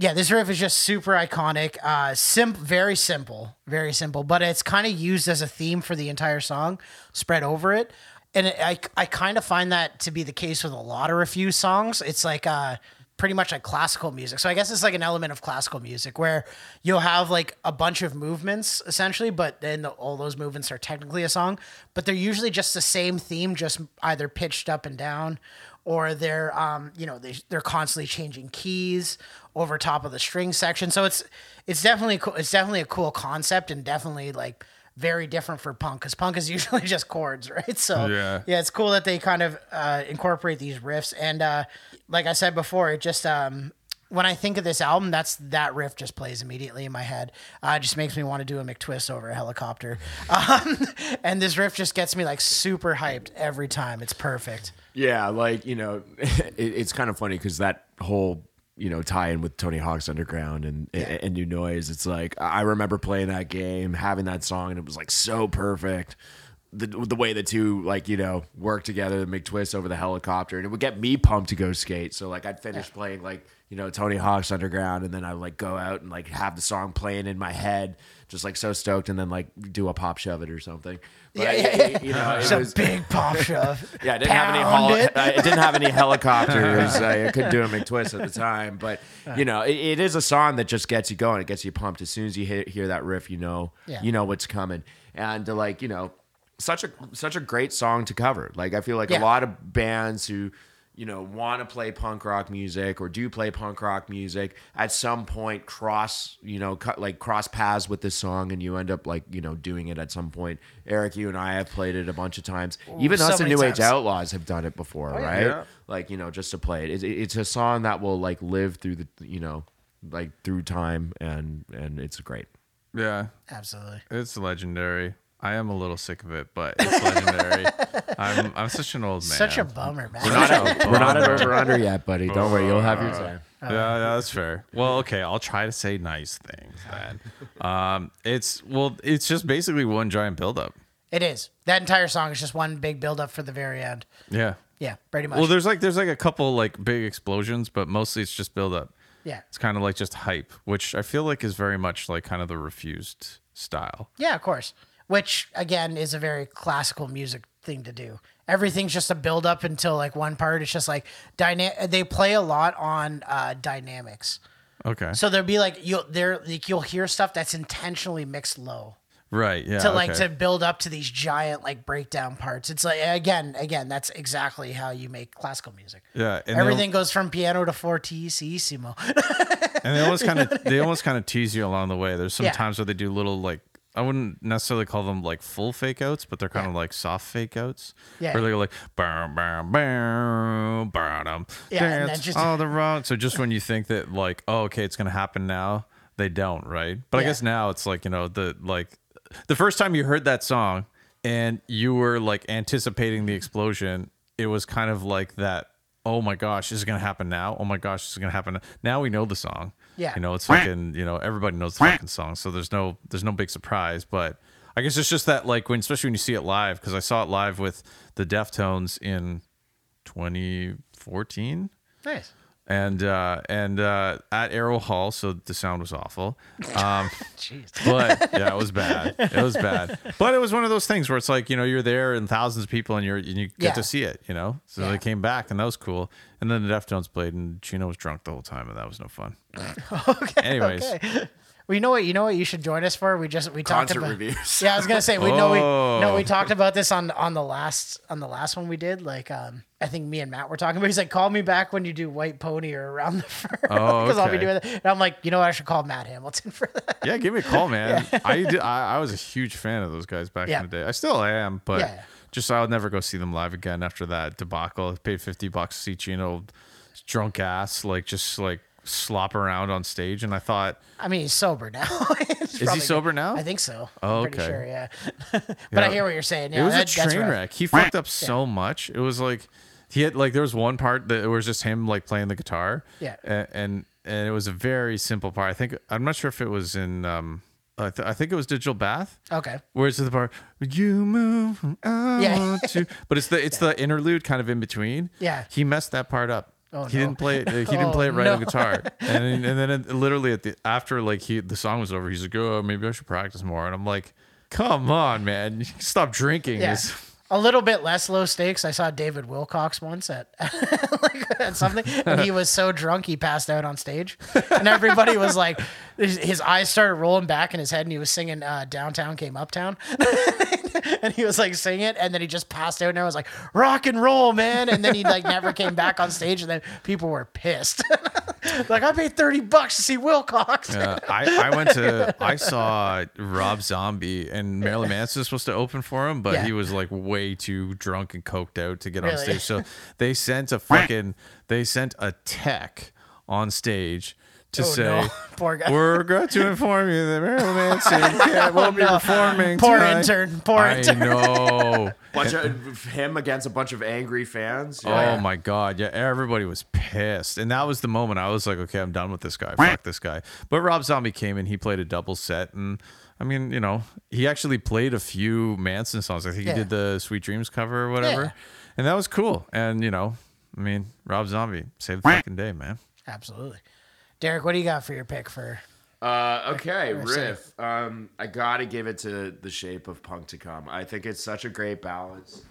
[SPEAKER 4] yeah, this riff is just super iconic. Uh, very simple, very simple, but it's kind of used as a theme for the entire song, spread over it. And it, I, I kind of find that to be the case with a lot of Refuse songs. It's like uh, pretty much like classical music. So I guess it's like an element of classical music where you'll have like a bunch of movements essentially, but then the, all those movements are technically a song, but they're usually just the same theme, just either pitched up and down or they're um you know they they're constantly changing keys over top of the string section. So it's it's definitely cool it's definitely a cool concept and definitely like very different for punk because punk is usually just chords right? So
[SPEAKER 5] Yeah.
[SPEAKER 4] yeah it's cool that they kind of uh incorporate these riffs. And uh like i said before it just um when I think of this album, that's that riff just plays immediately in my head. Uh, it just makes me want to do a McTwist over a helicopter, um, and this riff just gets me like super hyped every time. It's perfect.
[SPEAKER 6] Yeah, like you know, it, it's kind of funny because that whole you know tie in with Tony Hawk's Underground and and New Noise. It's like I remember playing that game, having that song, and it was like so perfect. The, the way the two like you know work together, make McTwist over the helicopter, and it would get me pumped to go skate. So like I'd finish playing like you know Tony Hawk's Underground, and then I would like go out and like have the song playing in my head, just like so stoked, and then like do a pop shove it or something. But
[SPEAKER 4] Yeah,
[SPEAKER 6] I-
[SPEAKER 4] yeah, yeah.
[SPEAKER 6] you know, it
[SPEAKER 4] It's a big pop shove.
[SPEAKER 6] yeah, I didn't have any hol-
[SPEAKER 4] it.
[SPEAKER 6] I didn't have any helicopters. I couldn't do a McTwist at the time, but you know, it, it is a song that just gets you going. It gets you pumped. As soon as you hit, hear that riff, you know,
[SPEAKER 4] Yeah.
[SPEAKER 6] you know what's coming. And uh, like you know, such a such a great song to cover. Like I feel like
[SPEAKER 4] Yeah.
[SPEAKER 6] a lot of bands who you know want to play punk rock music or do play punk rock music at some point cross you know cut like cross paths with this song and you end up like you know doing it at some point eric you and i have played it a bunch of times even
[SPEAKER 4] so
[SPEAKER 6] us and
[SPEAKER 4] many
[SPEAKER 6] new age outlaws have done it before oh, right
[SPEAKER 5] Yeah.
[SPEAKER 6] like you know just to play it. It's, it's a song that will like live through the you know like through time and and it's great
[SPEAKER 5] Yeah.
[SPEAKER 4] Absolutely.
[SPEAKER 5] It's legendary. I am a little sick of it, but it's legendary. I'm I'm such an old man.
[SPEAKER 4] Such a bummer, man.
[SPEAKER 6] we're not at, we're not at over under yet buddy don't worry you'll have your time
[SPEAKER 5] yeah, yeah, that's fair. Well, okay, I'll try to say nice things then. Um, it's well, it's just basically one giant buildup.
[SPEAKER 4] It is. That entire song is just one big buildup for the very end.
[SPEAKER 5] Yeah.
[SPEAKER 4] Yeah, pretty much.
[SPEAKER 5] Well, there's like there's like a couple like big explosions, but mostly it's just buildup.
[SPEAKER 4] yeah.
[SPEAKER 5] It's kind of like just hype, which I feel like is very much like kind of the refused style.
[SPEAKER 4] Yeah, of course. Which again is a very classical music thing to do. Everything's just a build up until like one part. It's just like dyna- They play a lot on uh, dynamics.
[SPEAKER 5] Okay.
[SPEAKER 4] So there'll be like you'll there like you'll hear stuff that's intentionally mixed low
[SPEAKER 5] right. Yeah.
[SPEAKER 4] to like
[SPEAKER 5] okay.
[SPEAKER 4] to build up to these giant like breakdown parts. It's like again, again, that's exactly how you make classical music.
[SPEAKER 5] Yeah. And
[SPEAKER 4] Everything goes from piano to fortissimo.
[SPEAKER 5] and they almost kind of they almost kind of tease you along the way. There's some
[SPEAKER 4] Yeah.
[SPEAKER 5] times where they do little like I wouldn't necessarily call them like full fake outs, but they're kind of like soft fake outs.
[SPEAKER 4] Yeah.
[SPEAKER 5] Where they go like bam bam bam bam
[SPEAKER 4] Yeah, and
[SPEAKER 5] dance
[SPEAKER 4] just-
[SPEAKER 5] all the wrong. So just when you think that like oh okay it's gonna happen now, they don't right. But I guess now it's like you know the like the first time you heard that song and you were like anticipating the explosion, it was kind of like that. Oh my gosh, this is gonna happen now. Oh my gosh, this is gonna happen now. We know the song.
[SPEAKER 4] Yeah.
[SPEAKER 5] You know, it's fucking, you know, everybody knows the fucking song. So there's no there's no big surprise. But I guess it's just that like when especially when you see it live, because I saw it live with the Deftones in 2014
[SPEAKER 4] nice.
[SPEAKER 5] And uh and uh at Arrow Hall, so the sound was awful. Um
[SPEAKER 4] Jeez.
[SPEAKER 5] but yeah, it was bad. It was bad. But it was one of those things where it's like, you know, you're there and thousands of people and you're and you get
[SPEAKER 4] Yeah.
[SPEAKER 5] to see it, you know? So
[SPEAKER 4] Yeah.
[SPEAKER 5] they came back and that was cool. And then the Deftones played and Chino was drunk the whole time and that was no fun.
[SPEAKER 4] okay.
[SPEAKER 5] Anyways.
[SPEAKER 4] Okay. Well, you know what? You know what you should join us for? We just we talked
[SPEAKER 6] concert
[SPEAKER 4] about
[SPEAKER 6] reviews
[SPEAKER 4] Yeah, I was gonna say we know we no
[SPEAKER 5] Oh.
[SPEAKER 4] we talked about this on on the last on the last one we did. Like um I think me and Matt were talking about. He's like, call me back when you do White Pony or Around the Fur
[SPEAKER 5] Oh,
[SPEAKER 4] because I'll be
[SPEAKER 5] okay.
[SPEAKER 4] doing it. And I'm like, you know, what? I should call Matt Hamilton for that.
[SPEAKER 5] Yeah, give me a call, man. I, did, I I was a huge fan of those guys back
[SPEAKER 4] Yeah.
[SPEAKER 5] in the day. I still am, but
[SPEAKER 4] Yeah.
[SPEAKER 5] just I would never go see them live again after that debacle. I paid fifty bucks to see Chino drunk ass, like just like slop around on stage, and I thought,
[SPEAKER 4] I mean, he's sober now. He's
[SPEAKER 5] he
[SPEAKER 4] probably
[SPEAKER 5] sober
[SPEAKER 4] good.
[SPEAKER 5] now?
[SPEAKER 4] I think so.
[SPEAKER 5] Oh,
[SPEAKER 4] I'm pretty
[SPEAKER 5] okay.
[SPEAKER 4] sure, yeah. but I hear what you're saying. Yeah,
[SPEAKER 5] it was
[SPEAKER 4] that-
[SPEAKER 5] a
[SPEAKER 4] that's
[SPEAKER 5] train
[SPEAKER 4] rough.
[SPEAKER 5] wreck. He fucked up so much. It was like he had like there was one part that it was just him like playing the guitar.
[SPEAKER 4] Yeah.
[SPEAKER 5] and and, and it was a very simple part. I think I'm not sure if it was in. um I, th- I think it was Digital Bath.
[SPEAKER 4] Okay.
[SPEAKER 5] Where's the part? You move from out
[SPEAKER 4] Yeah.
[SPEAKER 5] to, but it's the it's the interlude kind of in between.
[SPEAKER 4] Yeah.
[SPEAKER 5] he messed that part up.
[SPEAKER 4] Oh,
[SPEAKER 5] he
[SPEAKER 4] no.
[SPEAKER 5] didn't play it. Uh, he didn't
[SPEAKER 4] Oh,
[SPEAKER 5] play it right on guitar, and and then it, literally at the after like he the song was over, he's like, "Oh, maybe I should practice more." And I'm like, "Come on, man, stop drinking."
[SPEAKER 4] Yeah.
[SPEAKER 5] It's-
[SPEAKER 4] A little bit less low stakes. I saw David Wilcox once at like at something, and he was so drunk he passed out on stage, and everybody was like, his, eyes started rolling back in his head, and he was singing uh, "Downtown Came Uptown," and he was like singing it, and then he just passed out, and I was like, "Rock and roll, man!" And then he like never came back on stage, and then people were pissed. like I paid thirty bucks to see Wilcox.
[SPEAKER 5] Yeah, I, I went to I saw Rob Zombie and Marilyn Manson was supposed to open for him, but
[SPEAKER 4] Yeah.
[SPEAKER 5] he was like way too drunk and coked out to get on stage. So they sent a fucking they sent a tech on stage to
[SPEAKER 4] Oh,
[SPEAKER 5] say
[SPEAKER 4] no. Poor guy.
[SPEAKER 5] we're going to inform you that Marilyn Manson can't, won't be performing
[SPEAKER 4] Poor
[SPEAKER 5] tonight."
[SPEAKER 4] intern. Poor
[SPEAKER 5] I
[SPEAKER 4] intern.
[SPEAKER 5] know.
[SPEAKER 6] Bunch of him against a bunch of angry fans.
[SPEAKER 5] Oh my god, yeah, everybody was pissed, and that was the moment I was like, okay, I'm done with this guy. Fuck this guy. But Rob Zombie came in, he played a double set, and I mean, you know, he actually played a few Manson songs. I think
[SPEAKER 4] Yeah.
[SPEAKER 5] he did the Sweet Dreams cover or whatever,
[SPEAKER 4] Yeah.
[SPEAKER 5] and that was cool. And you know, I mean, Rob Zombie saved the fucking day, man.
[SPEAKER 4] Absolutely. Derek, what do you got for your pick for?
[SPEAKER 6] Uh, okay,
[SPEAKER 4] Or
[SPEAKER 6] riff. Um, I gotta give it to the shape of punk to come. I think it's such a great balance.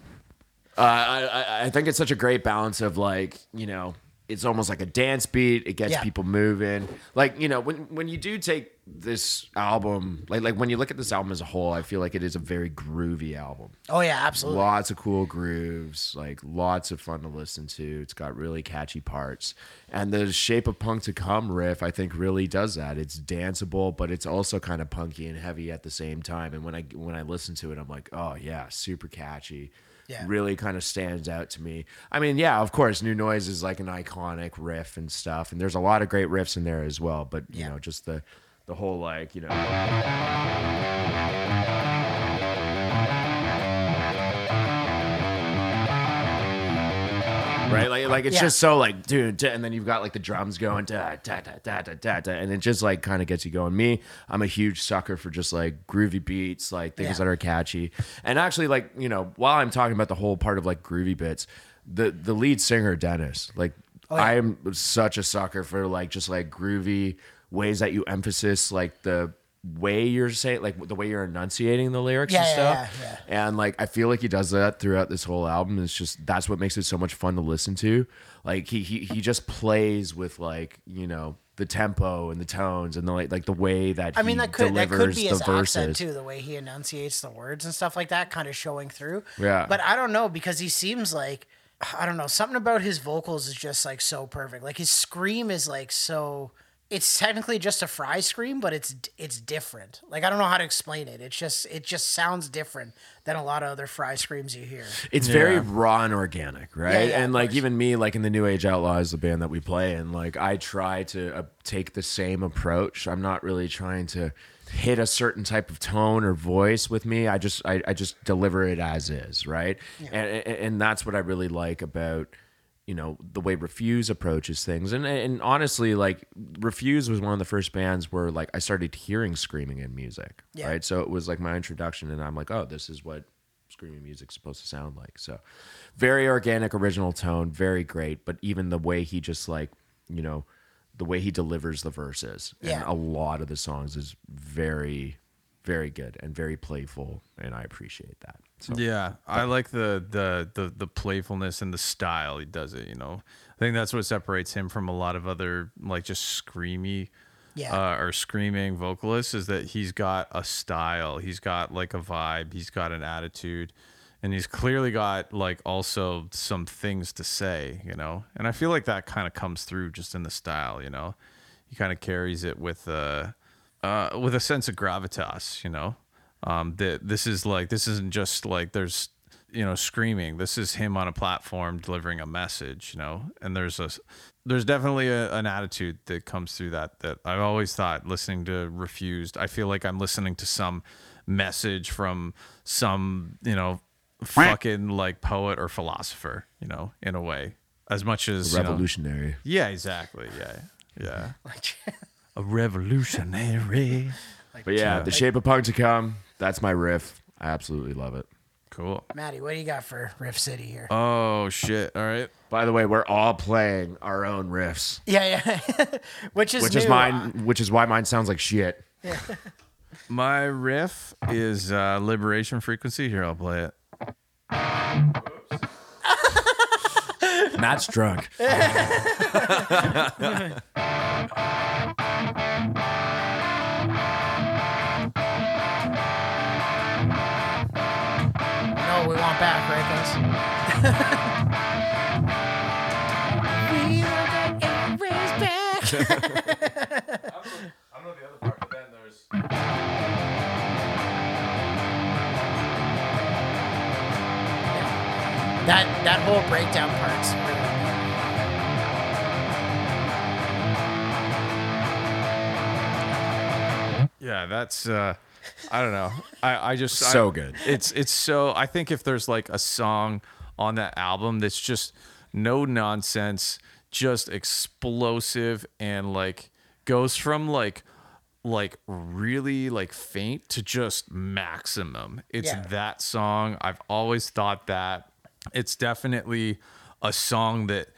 [SPEAKER 6] Uh, I, I I think it's such a great balance of like you know it's almost like a dance beat. It gets
[SPEAKER 4] Yeah.
[SPEAKER 6] people moving. Like you know when when you do take this album like like when you look at this album as a whole, I feel like it is a very groovy album.
[SPEAKER 4] Oh yeah, absolutely.
[SPEAKER 6] Lots of cool grooves, like lots of fun to listen to. It's got really catchy parts. And the Shape of Punk to Come riff, I think, really does that. It's danceable, but it's also kind of punky and heavy at the same time. And when I when I listen to it, I'm like, oh yeah, super catchy.
[SPEAKER 4] Yeah.
[SPEAKER 6] Really kind of stands out to me. I mean, yeah, of course, New Noise is like an iconic riff and stuff, and there's a lot of great riffs in there as well. But you
[SPEAKER 4] Yeah.
[SPEAKER 6] know, just the the whole like you know right? Like, like it's
[SPEAKER 4] Yeah.
[SPEAKER 6] just so like, dude, and then you've got like the drums going, da da da da da da, da and it just like kind of gets you going. Me, I'm a huge sucker for just like groovy beats, like things
[SPEAKER 4] Yeah.
[SPEAKER 6] that are catchy. And actually, like you know, while I'm talking about the whole part of like groovy bits, the the lead singer Dennis, like
[SPEAKER 4] Oh, yeah.
[SPEAKER 6] I am such a sucker for like just like groovy ways that you emphasis like the way you're saying like the way you're enunciating the lyrics
[SPEAKER 4] Yeah,
[SPEAKER 6] and stuff
[SPEAKER 4] yeah, yeah.
[SPEAKER 6] and like I feel like he does that throughout this whole album. It's just that's what makes it so much fun to listen to. Like he he he just plays with like you know the tempo and the tones and the like like the way that
[SPEAKER 4] I mean, that could that could be his
[SPEAKER 6] verses.
[SPEAKER 4] accent too, the way he enunciates the words and stuff like that, kind of showing through.
[SPEAKER 6] Yeah.
[SPEAKER 4] But I don't know because he seems like I don't know something about his vocals is just like so perfect. Like his scream is like so. It's technically just a fry scream, but it's it's different. Like I don't know how to explain it. It's just it just sounds different than a lot of other fry screams you hear.
[SPEAKER 6] It's very raw and organic, right?
[SPEAKER 4] Yeah, yeah,
[SPEAKER 6] and like
[SPEAKER 4] course.
[SPEAKER 6] even me, like in the New Age Outlaws, the band that we play and like I try to uh, take the same approach. I'm not really trying to hit a certain type of tone or voice with me. I just I, I just deliver it as is, right? And, and and that's what I really like about you know the way Refuse approaches things. And and honestly, like Refuse was one of the first bands where like I started hearing screaming in music,
[SPEAKER 4] Yeah.
[SPEAKER 6] right? So it was like my introduction, and I'm like, oh, this is what screaming music's supposed to sound like. So very organic, original tone, very great. But even the way he just like, you know, the way he delivers the verses
[SPEAKER 4] Yeah.
[SPEAKER 6] and a lot of the songs is very, very good and very playful, and I appreciate that. So
[SPEAKER 5] Yeah, I like the, the the the playfulness and the style he does it. You know, I think that's what separates him from a lot of other like just screamy,
[SPEAKER 4] Yeah.
[SPEAKER 5] uh, or screaming vocalists is that he's got a style, he's got like a vibe, he's got an attitude, and he's clearly got like also some things to say. You know, and I feel like that kind of comes through just in the style. You know, he kind of carries it with uh, uh, with a sense of gravitas. You know um that this is like this isn't just like there's you know screaming. This is him on a platform delivering a message. You know, and there's a there's definitely a, an attitude that comes through that that I've always thought listening to Refused. I feel like I'm listening to some message from some you know fucking like poet or philosopher. You know, in a way, as much as you know-
[SPEAKER 6] Revolutionary.
[SPEAKER 5] yeah, exactly. Yeah, yeah. Like a revolutionary.
[SPEAKER 6] But yeah, the shape of punk to come. That's my riff. I absolutely love it.
[SPEAKER 5] Cool.
[SPEAKER 4] Maddie, what do you got for Riff City here?
[SPEAKER 5] Oh shit! All right.
[SPEAKER 6] By the way, we're all playing our own riffs,
[SPEAKER 4] yeah, yeah. which is
[SPEAKER 6] which is
[SPEAKER 4] new.
[SPEAKER 6] mine. Which is why mine sounds like shit.
[SPEAKER 5] My riff is uh, Liberation Frequency. Here, I'll play it.
[SPEAKER 6] Matt's drunk.
[SPEAKER 4] That that whole breakdown part's really
[SPEAKER 5] Yeah, that's. uh I don't know. I I just
[SPEAKER 6] So
[SPEAKER 5] I-
[SPEAKER 6] good.
[SPEAKER 5] It's it's so. I think if there's like a song on that album that's just no nonsense, just explosive and like goes from like like really like faint to just maximum. It's
[SPEAKER 4] Yeah.
[SPEAKER 5] that song. I've always thought that. It's definitely a song that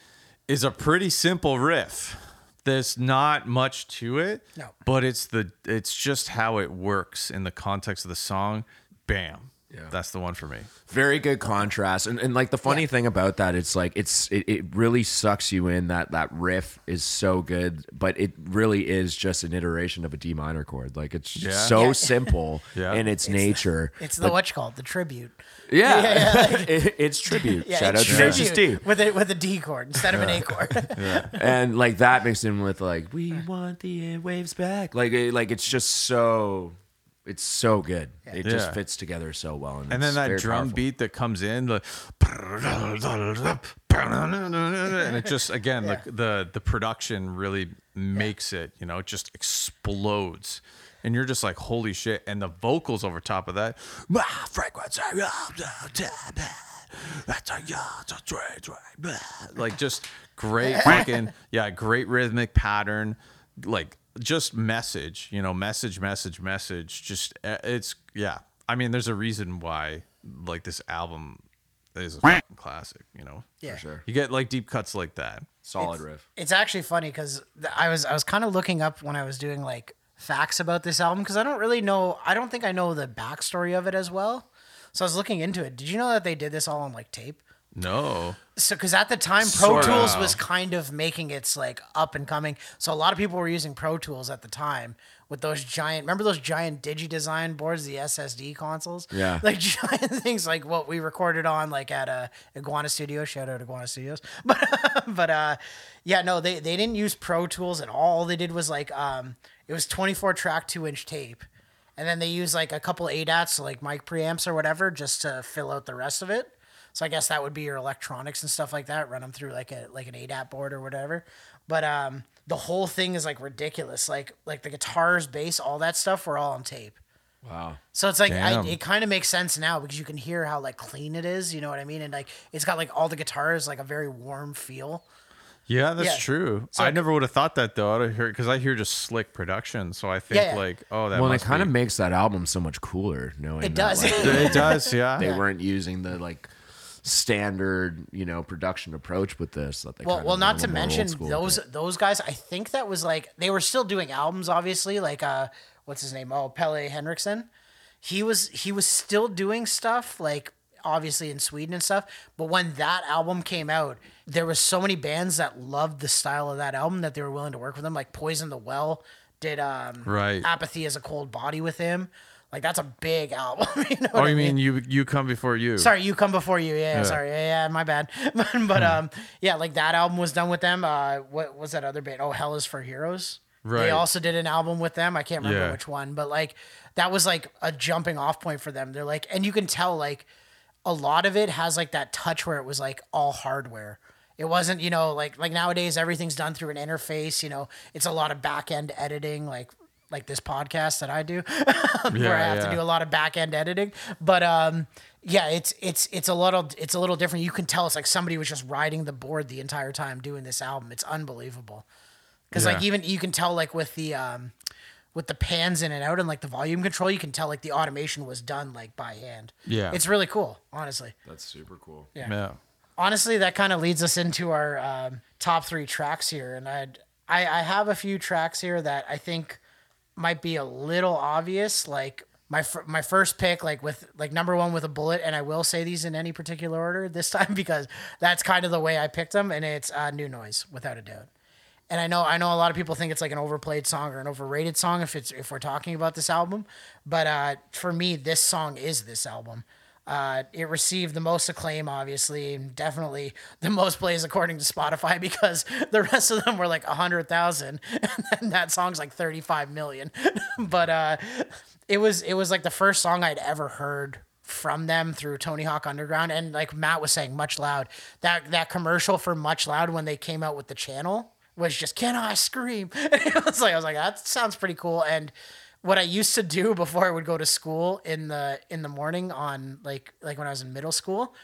[SPEAKER 5] is a pretty simple riff. There's not much to it.
[SPEAKER 4] No.
[SPEAKER 5] But it's the it's just how it works in the context of the song. Bam.
[SPEAKER 6] Yeah.
[SPEAKER 5] That's the one for me.
[SPEAKER 6] Very good contrast, and, and like the funny
[SPEAKER 4] Yeah.
[SPEAKER 6] thing about that, it's like it's it, it really sucks you in. That that riff is so good, but it really is just an iteration of a D minor chord. Like it's
[SPEAKER 5] Yeah.
[SPEAKER 6] so
[SPEAKER 4] Yeah.
[SPEAKER 6] simple
[SPEAKER 5] Yeah.
[SPEAKER 6] in its nature.
[SPEAKER 4] it's the what you call it, the tribute.
[SPEAKER 6] Yeah, it, it's tribute.
[SPEAKER 4] Yeah,
[SPEAKER 6] Shout
[SPEAKER 4] it's
[SPEAKER 6] out to Tenacious
[SPEAKER 4] tribute
[SPEAKER 6] D.
[SPEAKER 4] with a with a D chord instead of an A chord.
[SPEAKER 6] and like that mixed in with like we want the airwaves back. Like it, like it's just so it's so good. It just
[SPEAKER 5] Yeah.
[SPEAKER 6] fits together so well. And,
[SPEAKER 5] And then that drum
[SPEAKER 6] powerful.
[SPEAKER 5] beat that comes in, the and it just again the, the the production really makes it, you know, it just explodes. And you're just like, holy shit. And the vocals over top of that. "Ah, frequency that's a yeah, it's a tray, tray." Like just great fucking yeah, great rhythmic pattern. Like just message, you know, message, message, message. Just uh, it's yeah. I mean, there's a reason why like this album is a fucking classic. You know,
[SPEAKER 4] Yeah.
[SPEAKER 6] sure.
[SPEAKER 5] you get like deep cuts like that.
[SPEAKER 6] Solid riff.
[SPEAKER 4] It's actually funny because I was I was kind of looking up when I was doing like facts about this album because I don't really know. I don't think I know the backstory of it as well. So I was looking into it. Did you know that they did this all on like tape?
[SPEAKER 5] No,
[SPEAKER 4] So, because at the time, Pro
[SPEAKER 5] Sort
[SPEAKER 4] Tools was kind of making its like up and coming. So a lot of people were using Pro Tools at the time with those giant. Remember those giant Digi Design boards, the SSD consoles?
[SPEAKER 6] Yeah.
[SPEAKER 4] like giant things like what we recorded on like at a Iguana Studio. Shout out Iguana Studios. But but uh, yeah, no, they they didn't use Pro Tools at all. All they did was like um, it was 24 track two inch tape. And then they use like a couple ADATs, like mic preamps or whatever, just to fill out the rest of it. So I guess that would be your electronics and stuff like that. Run them through like a like an ADAT board or whatever. But um, the whole thing is like ridiculous. Like like the guitars, bass, all that stuff were all on tape.
[SPEAKER 6] Wow.
[SPEAKER 4] So it's like I, it kind of makes sense now because you can hear how like clean it is. You know what I mean? And like it's got like all the guitars like a very warm feel.
[SPEAKER 5] yeah, that's
[SPEAKER 4] Yeah.
[SPEAKER 5] true.
[SPEAKER 4] So,
[SPEAKER 5] I
[SPEAKER 4] like-
[SPEAKER 5] never would have thought that though. I hear because I hear just slick production, so I think
[SPEAKER 4] Yeah, yeah.
[SPEAKER 5] like, oh, that
[SPEAKER 6] Well, and it kind of
[SPEAKER 5] be-
[SPEAKER 6] makes that album so much cooler knowing
[SPEAKER 4] It
[SPEAKER 6] that,
[SPEAKER 4] does.
[SPEAKER 6] like,
[SPEAKER 5] it does, yeah.
[SPEAKER 6] they weren't using the like standard, you know, production approach with this. That they
[SPEAKER 4] Well, well, not to mention those
[SPEAKER 6] with
[SPEAKER 4] those guys. I think that was like they were still doing albums, obviously. Like uh, what's his name? Oh, Pelle Henricsson. He was he was still doing stuff like obviously in Sweden and stuff. But when that album came out, there was so many bands that loved the style of that album that they were willing to work with him. Like Poison the Well did um,
[SPEAKER 5] Right.
[SPEAKER 4] Apathy as a Cold Body with him. Like that's a big album. you know
[SPEAKER 5] Oh,
[SPEAKER 4] what I
[SPEAKER 5] you mean you you come before you?
[SPEAKER 4] Sorry, you come before you. Yeah, sorry. Yeah, yeah, my bad. but
[SPEAKER 5] Hmm.
[SPEAKER 4] um, yeah, like that album was done with them. Uh, what was that other band? Oh, Hell is for Heroes.
[SPEAKER 5] Right.
[SPEAKER 4] They also did an album with them. I can't remember
[SPEAKER 5] Yeah.
[SPEAKER 4] which one, but like that was like a jumping off point for them. They're like, and you can tell like a lot of it has like that touch where it was like all hardware. It wasn't, you know, like like nowadays everything's done through an interface. You know, it's a lot of back end editing, like like this podcast that I do, where I have
[SPEAKER 5] Yeah,
[SPEAKER 4] to do a lot of back end editing. But um, yeah, it's it's it's a little it's a little different. You can tell it's like somebody was just riding the board the entire time doing this album. It's unbelievable. Because like even you can tell like with the um with the pans in and out and like the volume control, you can tell like the automation was done like by hand.
[SPEAKER 5] Yeah.
[SPEAKER 4] It's really cool, honestly.
[SPEAKER 6] That's super cool.
[SPEAKER 4] Yeah.
[SPEAKER 5] Yeah.
[SPEAKER 4] Honestly, that kind of leads us into our um, top three tracks here, and I'd, I I have a few tracks here that I think might be a little obvious. Like my fir- my first pick, like with like number one with a bullet, and I will say these in any particular order this time because that's kind of the way I picked them, and it's uh, New Noise without a doubt. And I know I know a lot of people think it's like an overplayed song or an overrated song if it's if we're talking about this album, but uh, for me, this song is this album. Uh, it received the most acclaim, obviously, and definitely the most plays according to Spotify because the rest of them were like a hundred thousand, and that song's like thirty-five million. but uh, it was it was like the first song I'd ever heard from them through Tony Hawk Underground, and like Matt was saying, MuchLOUD. That that commercial for MuchLOUD when they came out with the channel was just "Can I scream?" it was like I was like that sounds pretty cool, and what I used to do before I would go to school in the in the morning on like like when I was in middle school,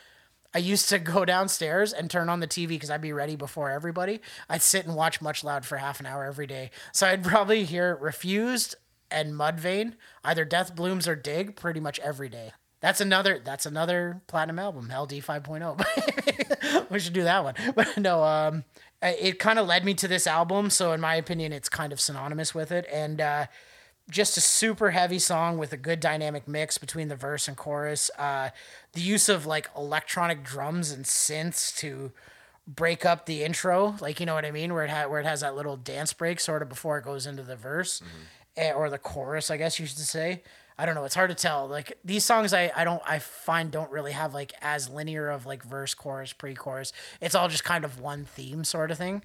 [SPEAKER 4] I used to go downstairs and turn on the TV because I'd be ready before everybody. I'd sit and watch MuchLOUD for half an hour every day. So I'd probably hear Refused and Mudvayne, either Death Blooms or Dig, pretty much every day. That's another that's another platinum album, L.D. 50. we should do that one. But no, um it kind of led me to this album, so in my opinion it's kind of synonymous with it and uh just a super heavy song with a good dynamic mix between the verse and chorus. Uh, the use of like electronic drums and synths to break up the intro, like you know what I mean, where it ha- where it has that little dance break sort of before it goes into the verse eh, or the chorus, I guess you should say. I don't know. It's hard to tell. Like these songs, I, I don't I find don't really have like as linear of like verse, chorus, pre-chorus. It's all just kind of one theme sort of thing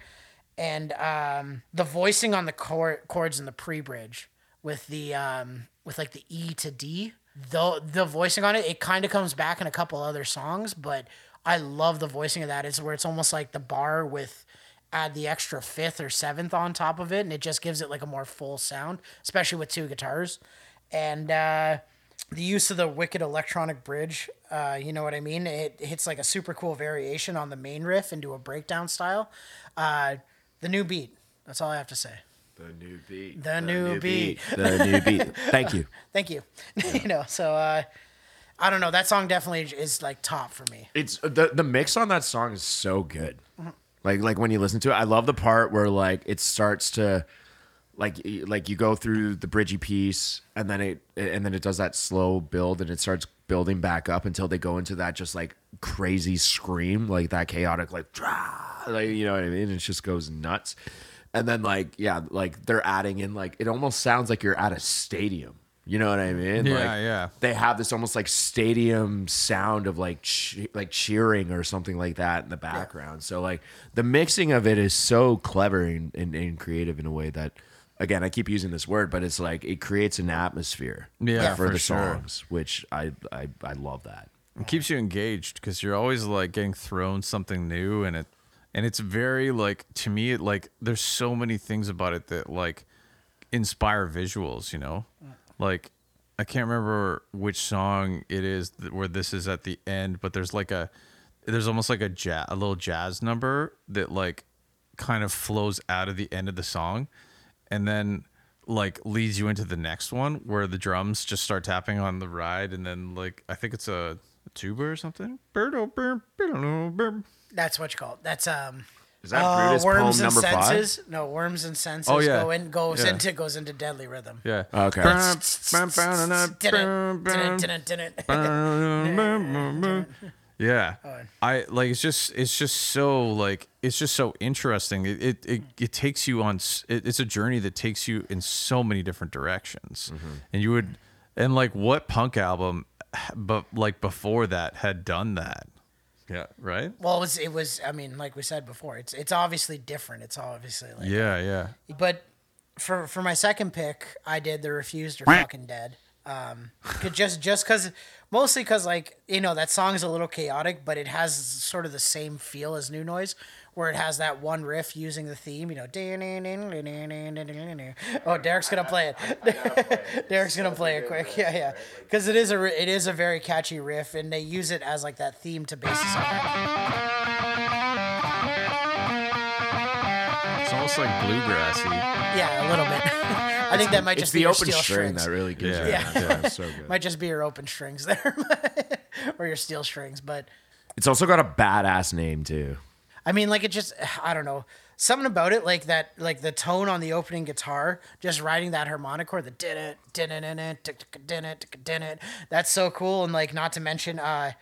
[SPEAKER 4] and um, the voicing on the chor- chords in the pre-bridge with the um, with like the E to D, the the voicing on it, it kind of comes back in a couple other songs, but I love the voicing of that. It's where it's almost like the bar with add the extra fifth or seventh on top of it, and it just gives it like a more full sound, especially with two guitars, and. uh the use of the wicked electronic bridge, uh, you know what I mean? It hits like a super cool variation on the main riff into a breakdown style. Uh, the new beat. That's all I have to say.
[SPEAKER 6] The new beat.
[SPEAKER 4] The new beat.
[SPEAKER 6] The new beat. Thank you.
[SPEAKER 4] Thank you. you know, so uh, I don't know. That song definitely is like top for me.
[SPEAKER 6] It's the the mix on that song is so good. Like like when you listen to it, I love the part where like it starts to like like you go through the bridgy piece and then it and then it does that slow build and it starts building back up until they go into that just like crazy scream like that chaotic like like you know what I mean it just goes nuts and then like yeah like they're adding in like it almost sounds like you're at a stadium you know what I mean
[SPEAKER 5] Yeah,
[SPEAKER 6] like,
[SPEAKER 5] yeah.
[SPEAKER 6] they have this almost like stadium sound of like che- like cheering or something like that in the background. So like the mixing of it is so clever and, and, and creative in a way that again I keep using this word, but it's like it creates an atmosphere
[SPEAKER 5] Yeah,
[SPEAKER 6] for,
[SPEAKER 5] for
[SPEAKER 6] the
[SPEAKER 5] sure.
[SPEAKER 6] songs, which I I, I love that.
[SPEAKER 5] It keeps you engaged because you're always like getting thrown something new and it and it's very like to me it like there's so many things about it that like inspire visuals, you know? Mm-hmm. Like I can't remember which song it is where this is at the end, but there's like a there's almost like a jazz, a little jazz number that like kind of flows out of the end of the song and then like leads you into the next one where the drums just start tapping on the ride and then like I think it's a, a tuba or something.
[SPEAKER 4] That's what you call it. That's um.
[SPEAKER 6] Is that
[SPEAKER 4] uh,
[SPEAKER 6] Brutus
[SPEAKER 4] worms
[SPEAKER 6] poem
[SPEAKER 4] and
[SPEAKER 6] number five?
[SPEAKER 4] senses. No, worms and senses.
[SPEAKER 5] Oh, yeah.
[SPEAKER 4] Go in, goes
[SPEAKER 5] Yeah.
[SPEAKER 4] into goes into deadly rhythm.
[SPEAKER 5] Yeah.
[SPEAKER 6] Okay.
[SPEAKER 5] Yeah. I like it's just it's just so like it's just so interesting. It it it, it takes you on s- it, it's a journey that takes you in so many different directions. And you would and like what punk album but like before that had done that? Yeah, right?
[SPEAKER 4] Well, it was it was. I mean, like we said before, it's it's obviously different. It's obviously like.
[SPEAKER 5] Yeah, yeah.
[SPEAKER 4] But for for my second pick, I did the refused or fucking dead. Um, 'cause just just because mostly because like you know that song is a little chaotic, but it has sort of the same feel as New Noise, where it has that one riff using the theme. You know, oh Derek's gonna play it. Derek's gonna play it quick. Yeah, yeah, because it is a it is a very catchy riff, and they use it as like that theme to base the song.
[SPEAKER 5] It's almost like bluegrassy.
[SPEAKER 4] Yeah, a little bit. I think that might
[SPEAKER 6] It's
[SPEAKER 4] just be
[SPEAKER 6] the open string
[SPEAKER 4] strings.
[SPEAKER 6] that really gives
[SPEAKER 5] Yeah.
[SPEAKER 6] it.
[SPEAKER 4] Yeah.
[SPEAKER 6] Yeah, so good.
[SPEAKER 4] Might just be your open strings there, or your steel strings. But
[SPEAKER 6] It's also got a badass name too.
[SPEAKER 4] I mean, like it just I don't know something about it, like that, like the tone on the opening guitar, just riding that harmonic chord, the din it, din it, din it, din it, din it. That's so cool, and like not to mention, uh,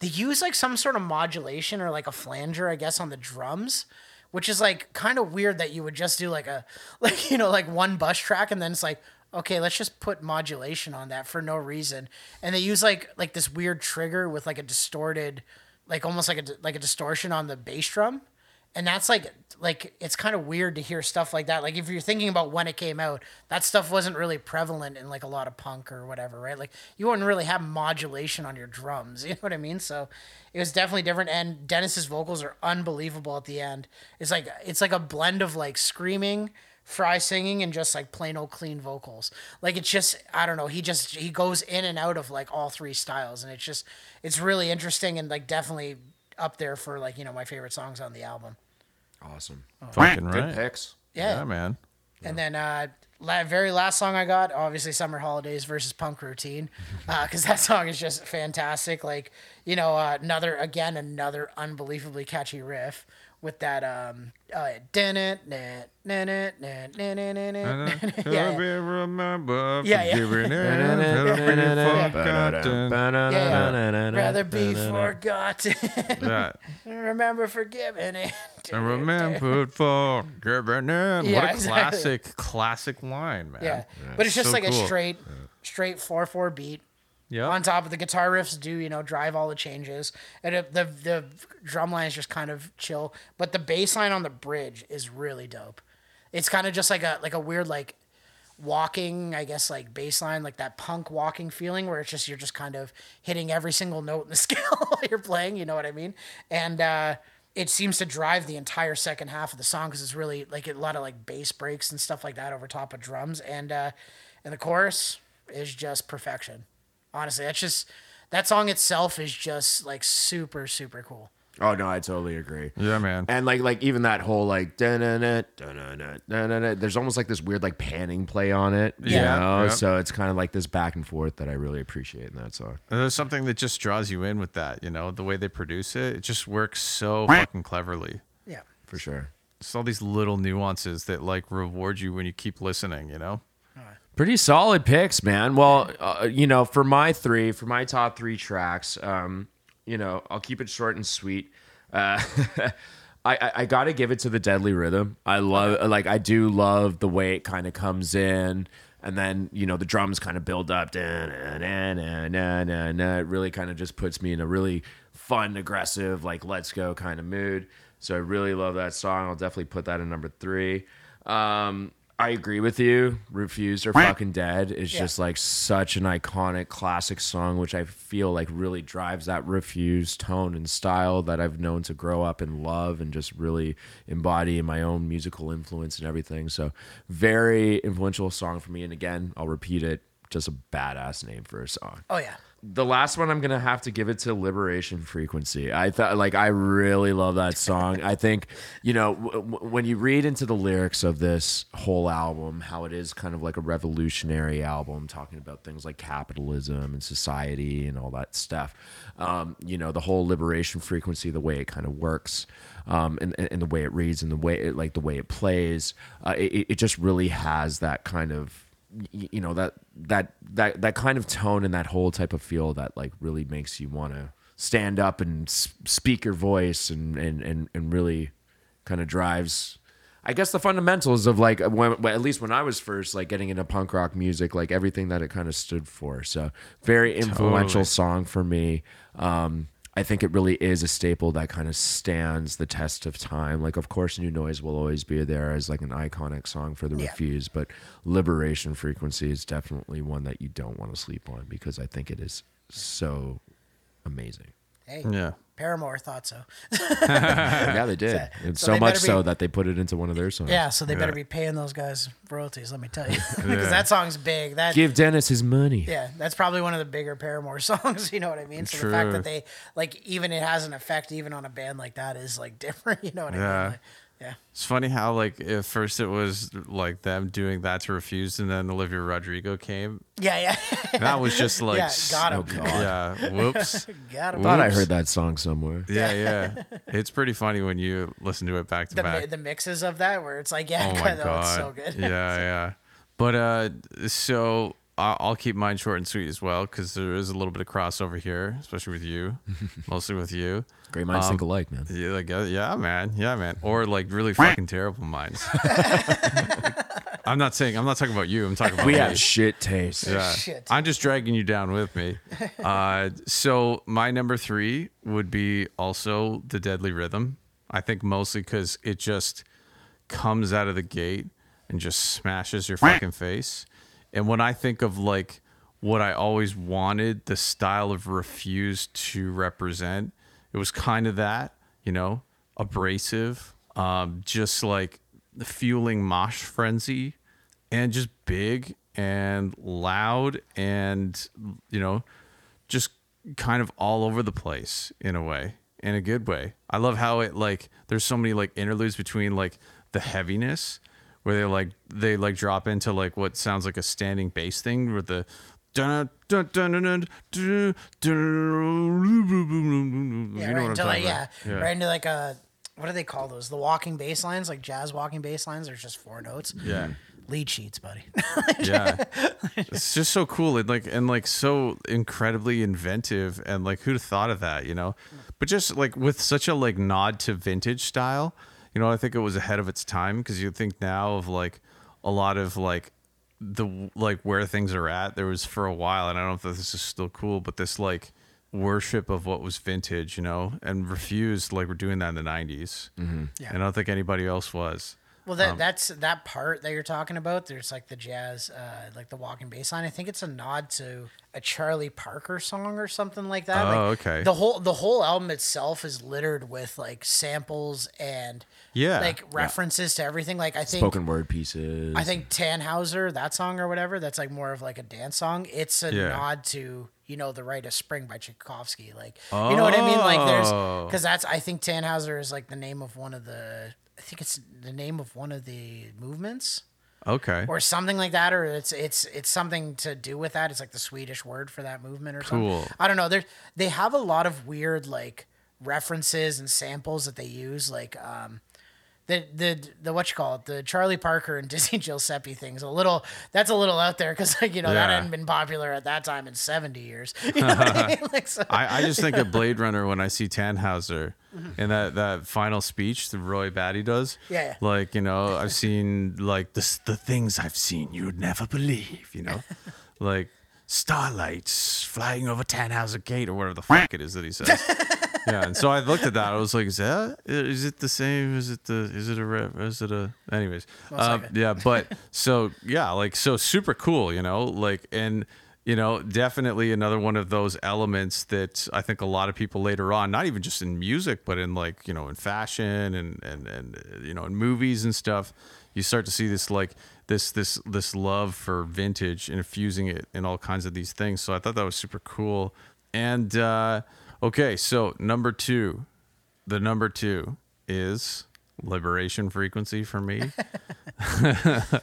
[SPEAKER 4] they use like some sort of modulation or like a flanger, I guess, on the drums. Which is like kind of weird that you would just do like a like you know like one bus track and then it's like okay let's just put modulation on that for no reason and they use like like this weird trigger with like a distorted like almost like a like a distortion on the bass drum. And that's like like it's kind of weird to hear stuff like that. Like if you're thinking about when it came out that stuff wasn't really prevalent in like a lot of punk or whatever right? Like you wouldn't really have modulation on your drums you know what i mean? So it was definitely different. And dennis's vocals are unbelievable at the end. It's like it's like a blend of like screaming fry singing and just like plain old clean vocals like it's just i don't know he just he goes in and out of like all three styles and it's just it's really interesting and like definitely up there for like you know my favorite songs on the album
[SPEAKER 6] Awesome.
[SPEAKER 5] Fucking
[SPEAKER 6] Good
[SPEAKER 5] right.
[SPEAKER 6] picks.
[SPEAKER 4] yeah,
[SPEAKER 5] Yeah, man.
[SPEAKER 4] and then uh la- very last song i got obviously summer holidays versus punk routine because that song is just fantastic like you know uh, another again another unbelievably catchy riff with that um uh dun it yeah yeah
[SPEAKER 5] remember
[SPEAKER 4] Yeah, yeah.
[SPEAKER 5] forgiving and forgotten.
[SPEAKER 4] rather be forgotten
[SPEAKER 5] Yeah.
[SPEAKER 4] remember forgiving it
[SPEAKER 5] And remember forgiving and
[SPEAKER 4] Yeah,
[SPEAKER 5] what a
[SPEAKER 4] exactly.
[SPEAKER 5] classic, classic line, man.
[SPEAKER 4] yeah but it's just
[SPEAKER 5] So
[SPEAKER 4] like a
[SPEAKER 5] cool.
[SPEAKER 4] straight straight 4-4 beat
[SPEAKER 5] Yeah.
[SPEAKER 4] on top of the guitar riffs do you know drive all the changes. And it, the the drum line is just kind of chill. But the bass line on the bridge is really dope. It's kind of just like a like a weird like walking i guess like bass line like that punk walking feeling where it's just you're just kind of hitting every single note in the scale you're playing you know what i mean? And uh it seems to drive the entire second half of the song because it's really like a lot of like bass breaks and stuff like that over top of drums. And uh and the chorus is just perfection honestly that's just that song itself is just like super super cool
[SPEAKER 6] Oh no, I totally agree.
[SPEAKER 5] Yeah, man.
[SPEAKER 6] And like like even that whole like da-na-na, da-na-na, da-na-na, there's almost like this weird like panning play on it. You
[SPEAKER 5] Yeah.
[SPEAKER 6] know?
[SPEAKER 5] Yeah.
[SPEAKER 6] So it's kind of like this back and forth that I really appreciate in that song.
[SPEAKER 5] And There's something that just draws you in with that, you know, the way they produce it. It just works so fucking cleverly.
[SPEAKER 4] yeah
[SPEAKER 6] For sure.
[SPEAKER 5] It's all these little nuances that like reward you when you keep listening, you know?
[SPEAKER 6] Pretty solid picks, man. Well, uh, you know, for my three, for my top three tracks, um, you know, I'll keep it short and sweet. Uh, I, I, I got to give it to the Deadly Rhythm. I love, like, I do love the way it kind of comes in, and then you know the drums kind of build up. Da, na, na, na, na, na, na. It really kind of just puts me in a really fun, aggressive, like let's go kind of mood. So I really love that song. I'll definitely put that in number three. Um, I agree with you. Refused or fucking dead is
[SPEAKER 4] Yeah.
[SPEAKER 6] just like such an iconic classic song, which I feel like really drives that refused tone and style that I've known to grow up and love and just really embody in my own musical influence and everything. So very influential song for me. And again, I'll repeat it. Just a badass name for a song
[SPEAKER 4] oh yeah
[SPEAKER 6] the last one I'm gonna have to give it to Liberation Frequency. I thought like I really love that song. I think you know w- w- when you read into the lyrics of this whole album, how it is kind of like a revolutionary album, talking about things like capitalism and society and all that stuff. Um, you know the whole Liberation Frequency, the way it kind of works. Um, and, and the way it reads and the way it, like the way it plays, uh, it, it just really has that kind of you know that that that that kind of tone and that whole type of feel that like really makes you want to stand up and speak your voice and and and, and really kind of drives I guess the fundamentals of like when, when- at least when I was first like getting into punk rock music, like everything that it kind of stood for. So very influential
[SPEAKER 5] Totally.
[SPEAKER 6] song for me. Um, I think it really is a staple that kind of stands the test of time. Like, of course, New Noise will always be there as like an iconic song for the
[SPEAKER 4] Yeah.
[SPEAKER 6] Refused, but Liberation Frequency is definitely one that you don't want to sleep on because I think it is so amazing.
[SPEAKER 4] Hey,
[SPEAKER 5] Yeah.
[SPEAKER 4] Paramore thought so.
[SPEAKER 6] yeah, they did. And
[SPEAKER 4] so
[SPEAKER 6] so,
[SPEAKER 4] they
[SPEAKER 6] much
[SPEAKER 4] be-
[SPEAKER 6] so that they put it into one of their songs.
[SPEAKER 4] Yeah, so they better be paying those guys royalties. Let me tell you, because that song's big. That
[SPEAKER 6] Give Dennis his money.
[SPEAKER 4] yeah, that's probably one of the bigger Paramore songs. You know what I mean? So the fact that they like even it has an effect even on a band like that is like different. You know what I mean? Like, yeah.
[SPEAKER 5] It's funny how like at first it was like them doing that to refuse, and then Olivia Rodrigo came.
[SPEAKER 4] Yeah, yeah.
[SPEAKER 5] That was just like
[SPEAKER 4] Yeah,
[SPEAKER 5] s-
[SPEAKER 4] got him.
[SPEAKER 5] Yeah, whoops.
[SPEAKER 4] Got him.
[SPEAKER 6] Thought I heard that song somewhere.
[SPEAKER 5] Yeah, yeah. It's pretty funny when you listen to it back to
[SPEAKER 4] The,
[SPEAKER 5] back.
[SPEAKER 4] the mixes of that where it's like, yeah,
[SPEAKER 5] oh my
[SPEAKER 4] no,
[SPEAKER 5] god,
[SPEAKER 4] it's so good.
[SPEAKER 5] yeah, yeah. But uh, so I- I'll keep mine short and sweet as well because there is a little bit of crossover here, especially with you, mostly with you.
[SPEAKER 6] Great minds
[SPEAKER 5] Um,
[SPEAKER 6] think alike, man.
[SPEAKER 5] Yeah, like, uh, yeah, man, yeah, man, or like really fucking terrible minds. I'm not saying I'm not talking about you. I'm talking about
[SPEAKER 6] We
[SPEAKER 5] me.
[SPEAKER 6] have shit taste.
[SPEAKER 5] Yeah.
[SPEAKER 4] Shit.
[SPEAKER 5] I'm just dragging you down with me. Uh, so my number three would be also the Deadly Rhythm. I think mostly because it just comes out of the gate and just smashes your fucking face. And when I think of like what I always wanted the style of Refuse to represent, it was kind of that, you know, abrasive, um, just like fueling mosh frenzy and just big and loud and you know just kind of all over the place in a way in a good way. I love how it like there's so many like interludes between like the heaviness where they like they like drop into like what sounds like a standing bass thing with the dun, dun, dun, dun, dun, dun, dun,
[SPEAKER 4] Yeah,
[SPEAKER 5] you know
[SPEAKER 4] right
[SPEAKER 5] what I'm
[SPEAKER 4] into like
[SPEAKER 5] talking
[SPEAKER 4] yeah,
[SPEAKER 5] about
[SPEAKER 4] right into like a what do they call those? The walking bass lines, like jazz walking bass lines. There's just four notes.
[SPEAKER 5] yeah
[SPEAKER 4] Lead sheets, buddy.
[SPEAKER 5] yeah it's just so cool and like and like so incredibly inventive and like who'd have thought of that you know but just like with such a like nod to vintage style you know i think it was ahead of its time because you think now of like a lot of like the like where things are at there was for a while and i don't know if this is still cool but this like worship of what was vintage you know and refused like we're doing that in the 90s mm-hmm.
[SPEAKER 4] Yeah.
[SPEAKER 5] and i don't think anybody else was
[SPEAKER 4] Well,
[SPEAKER 5] Um,
[SPEAKER 4] that that's that part that you're talking about. There's like the jazz, uh, like the walking bass line. I think it's a nod to a Charlie Parker song or something like that.
[SPEAKER 5] Oh,
[SPEAKER 4] like,
[SPEAKER 5] okay.
[SPEAKER 4] The whole the whole album itself is littered with like samples and
[SPEAKER 5] Yeah.
[SPEAKER 4] like references to everything. Like I think
[SPEAKER 6] Spoken word pieces.
[SPEAKER 4] I think Tannhauser, that song or whatever, that's like more of like a dance song. It's a
[SPEAKER 5] Yeah.
[SPEAKER 4] nod to, you know, The Rite of Spring by Tchaikovsky. Like, you know what I mean? Like, there's,
[SPEAKER 5] Oh.
[SPEAKER 4] because that's, I think Tannhauser is like the name of one of the, I think it's the name of one of the movements
[SPEAKER 5] okay
[SPEAKER 4] or something like that, or it's, it's, it's something to do with that. It's like the Swedish word for that movement or
[SPEAKER 5] Cool.
[SPEAKER 4] something. I don't know. There, they have a lot of weird, like, references and samples that they use. Like, um, the the the what you call it the Charlie Parker and Dizzy Gillespie thing's a little that's a little out there because like you know that hadn't been popular at that time in seventy years. You know I mean? Like, so,
[SPEAKER 5] I, I just think of Blade Runner when I see Tannhauser
[SPEAKER 4] Mm-hmm.
[SPEAKER 5] and that, that final speech that Roy Batty does.
[SPEAKER 4] Yeah, yeah.
[SPEAKER 5] Like, you know, I've seen like the, the things I've seen you'd never believe, you know? like starlights flying over Tannhauser Gate or whatever the fuck it is that he says. Yeah, and so I looked at that. I was like, is that is it the same? Is it the is it a rep? Is it a anyways? Um, yeah, but so yeah, like so super cool, you know, like and you know, definitely another one of those elements that I think a lot of people later on, not even just in music, but in like, you know, in fashion and and and you know, in movies and stuff, you start to see this like this this this love for vintage and infusing it in all kinds of these things. So I thought that was super cool. And uh okay, so number 2. The number 2 is liberation frequency for me.
[SPEAKER 4] you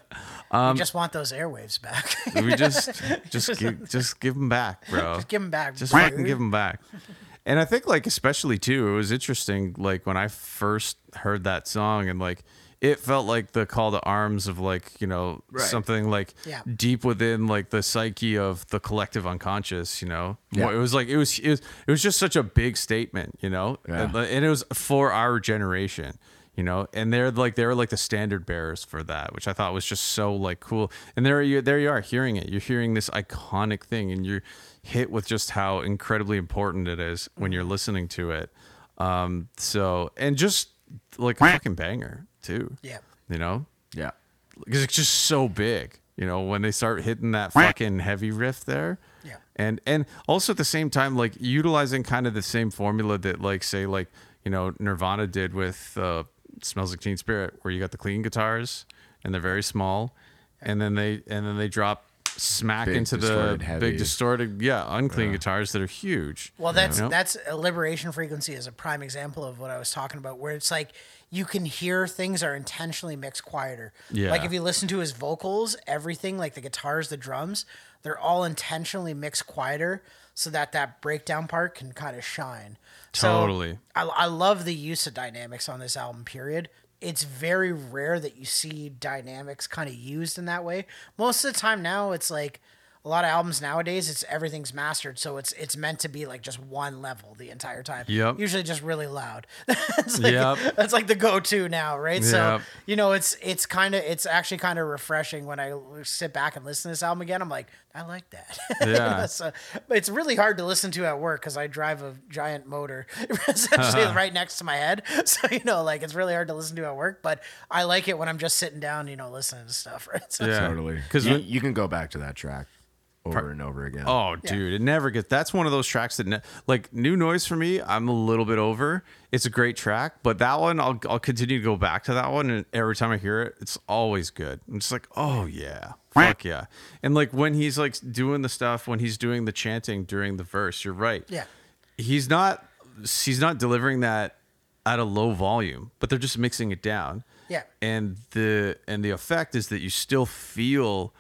[SPEAKER 4] um, just want those airwaves back.
[SPEAKER 5] we just just give, just give them back, bro.
[SPEAKER 4] Just give 'em back,
[SPEAKER 5] Just fucking give them back. And I think like especially too, it was interesting. Like when I first heard that song, and like it felt like the call to arms of like you know something like
[SPEAKER 4] Yeah.
[SPEAKER 5] deep within like the psyche of the collective unconscious. You know,
[SPEAKER 6] Yeah.
[SPEAKER 5] it was like it was it was it was just such a big statement. You know,
[SPEAKER 6] Yeah.
[SPEAKER 5] and, and it was for our generation. you know, and they're like they were like the standard bearers for that, which I thought was just so like cool. And there you there you are hearing it. You're hearing this iconic thing, and you're hit with just how incredibly important it is when you're listening to it. Um, so and just like a fucking banger too.
[SPEAKER 4] Yeah.
[SPEAKER 5] you know,
[SPEAKER 6] Yeah.
[SPEAKER 5] because it's just so big. You know, when they start hitting that fucking heavy riff there.
[SPEAKER 4] Yeah.
[SPEAKER 5] And and also at the same time, like utilizing kind of the same formula that like say like, you know, Nirvana did with uh Smells Like Teen Spirit, where you got the clean guitars and they're very small. And then they and then they drop smack
[SPEAKER 6] Big,
[SPEAKER 5] into the
[SPEAKER 6] heavy.
[SPEAKER 5] big distorted yeah, unclean guitars that are huge.
[SPEAKER 4] Well, that's
[SPEAKER 5] You know?
[SPEAKER 4] that's a liberation frequency is a prime example of what I was talking about, where it's like you can hear things are intentionally mixed quieter.
[SPEAKER 5] Yeah.
[SPEAKER 4] Like if you listen to his vocals, everything like the guitars, the drums, they're all intentionally mixed quieter so that that breakdown part can kind of shine. So
[SPEAKER 5] Totally.
[SPEAKER 4] I, I love the use of dynamics on this album. Period. It's very rare that you see dynamics kind of used in that way. Most of the time now, it's like a lot of albums nowadays. It's everything's mastered, so it's it's meant to be like just one level the entire time.
[SPEAKER 5] Yep.
[SPEAKER 4] Usually just really loud. it's like,
[SPEAKER 5] Yep.
[SPEAKER 4] That's like the go-to now, right?
[SPEAKER 5] Yep.
[SPEAKER 4] So you know, it's it's kind of it's actually kind of refreshing when I sit back and listen to this album again. I'm like, I like that.
[SPEAKER 5] Yeah.
[SPEAKER 4] so, but it's really hard to listen to at work because I drive a giant motor essentially uh-huh. right next to my head. So you know, like it's really hard to listen to at work. But I like it when I'm just sitting down, you know, listening to stuff. Right. So,
[SPEAKER 5] Yeah.
[SPEAKER 6] Totally.
[SPEAKER 5] 'Cause
[SPEAKER 6] Because you, you can go back to that track over and over again.
[SPEAKER 5] Oh, dude, it never gets. That's one of those tracks that, ne- like, new noise for me. I'm a little bit over. It's a great track, but that one, I'll I'll continue to go back to that one, and every time I hear it, it's always good. I'm just like, oh yeah, fuck yeah. And like when he's like doing the stuff, when he's doing the chanting during the verse, you're right.
[SPEAKER 4] Yeah.
[SPEAKER 5] he's not he's not delivering that at a low volume, but they're just mixing it down.
[SPEAKER 4] Yeah.
[SPEAKER 5] And the and the effect is that you still feel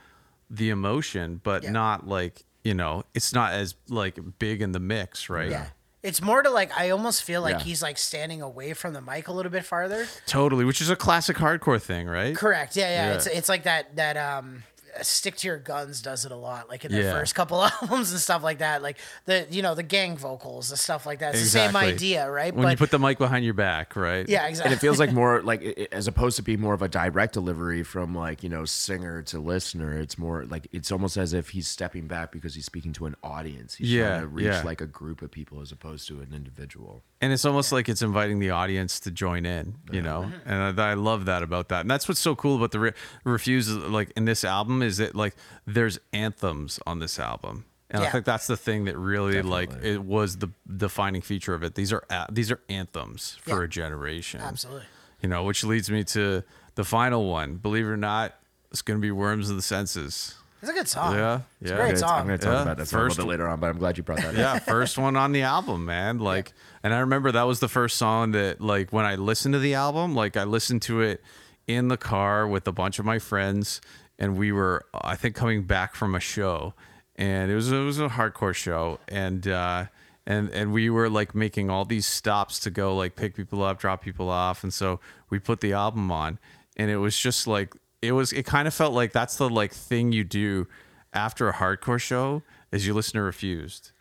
[SPEAKER 5] the emotion, but
[SPEAKER 4] Yeah.
[SPEAKER 5] not like, you know, it's not as like big in the mix, right?
[SPEAKER 4] Yeah. It's more to like I almost feel like
[SPEAKER 6] Yeah.
[SPEAKER 4] he's like standing away from the mic a little bit farther.
[SPEAKER 5] Totally, which is a classic hardcore thing, right?
[SPEAKER 4] Correct. Yeah, yeah.
[SPEAKER 5] Yeah.
[SPEAKER 4] It's it's like that that um Uh, stick to your guns does it a lot like in their
[SPEAKER 5] Yeah.
[SPEAKER 4] first couple albums and stuff like that like the you know the gang vocals and stuff like that it's the same idea right
[SPEAKER 5] When you put the mic behind your back, right?
[SPEAKER 4] yeah exactly.
[SPEAKER 6] and it feels like more like as opposed to be more of a direct delivery from like you know singer to listener it's more like it's almost as if he's stepping back because he's speaking to an audience he's
[SPEAKER 5] Yeah,
[SPEAKER 6] trying to reach
[SPEAKER 5] yeah.
[SPEAKER 6] like a group of people as opposed to an individual
[SPEAKER 5] and it's almost like it's inviting the audience to join in you know? And I, I love that about that. And that's what's so cool about the re- refuse like in this album is that like there's anthems on this album. And i think that's the thing that really like it was the defining feature of it. These are a- these are anthems for
[SPEAKER 4] Yeah.
[SPEAKER 5] a generation.
[SPEAKER 4] Absolutely.
[SPEAKER 5] You know which leads me to the final one. Believe it or not it's going to be worms of the senses
[SPEAKER 4] it's a good song.
[SPEAKER 5] Yeah
[SPEAKER 4] it's
[SPEAKER 5] yeah.
[SPEAKER 4] a great song.
[SPEAKER 6] i'm gonna talk
[SPEAKER 5] Yeah,
[SPEAKER 6] about that song a little bit later on but i'm glad you brought that up.
[SPEAKER 5] Yeah first one on the album man. Like and i remember that was the first song that like when i listened to the album like i listened to it in the car with a bunch of my friends and we were i think coming back from a show. And it was it was a hardcore show. And uh and and we were like making all these stops to go like pick people up drop people off. And so we put the album on and it was just like it was it kind of felt like that's the like thing you do after a hardcore show is you listen to refused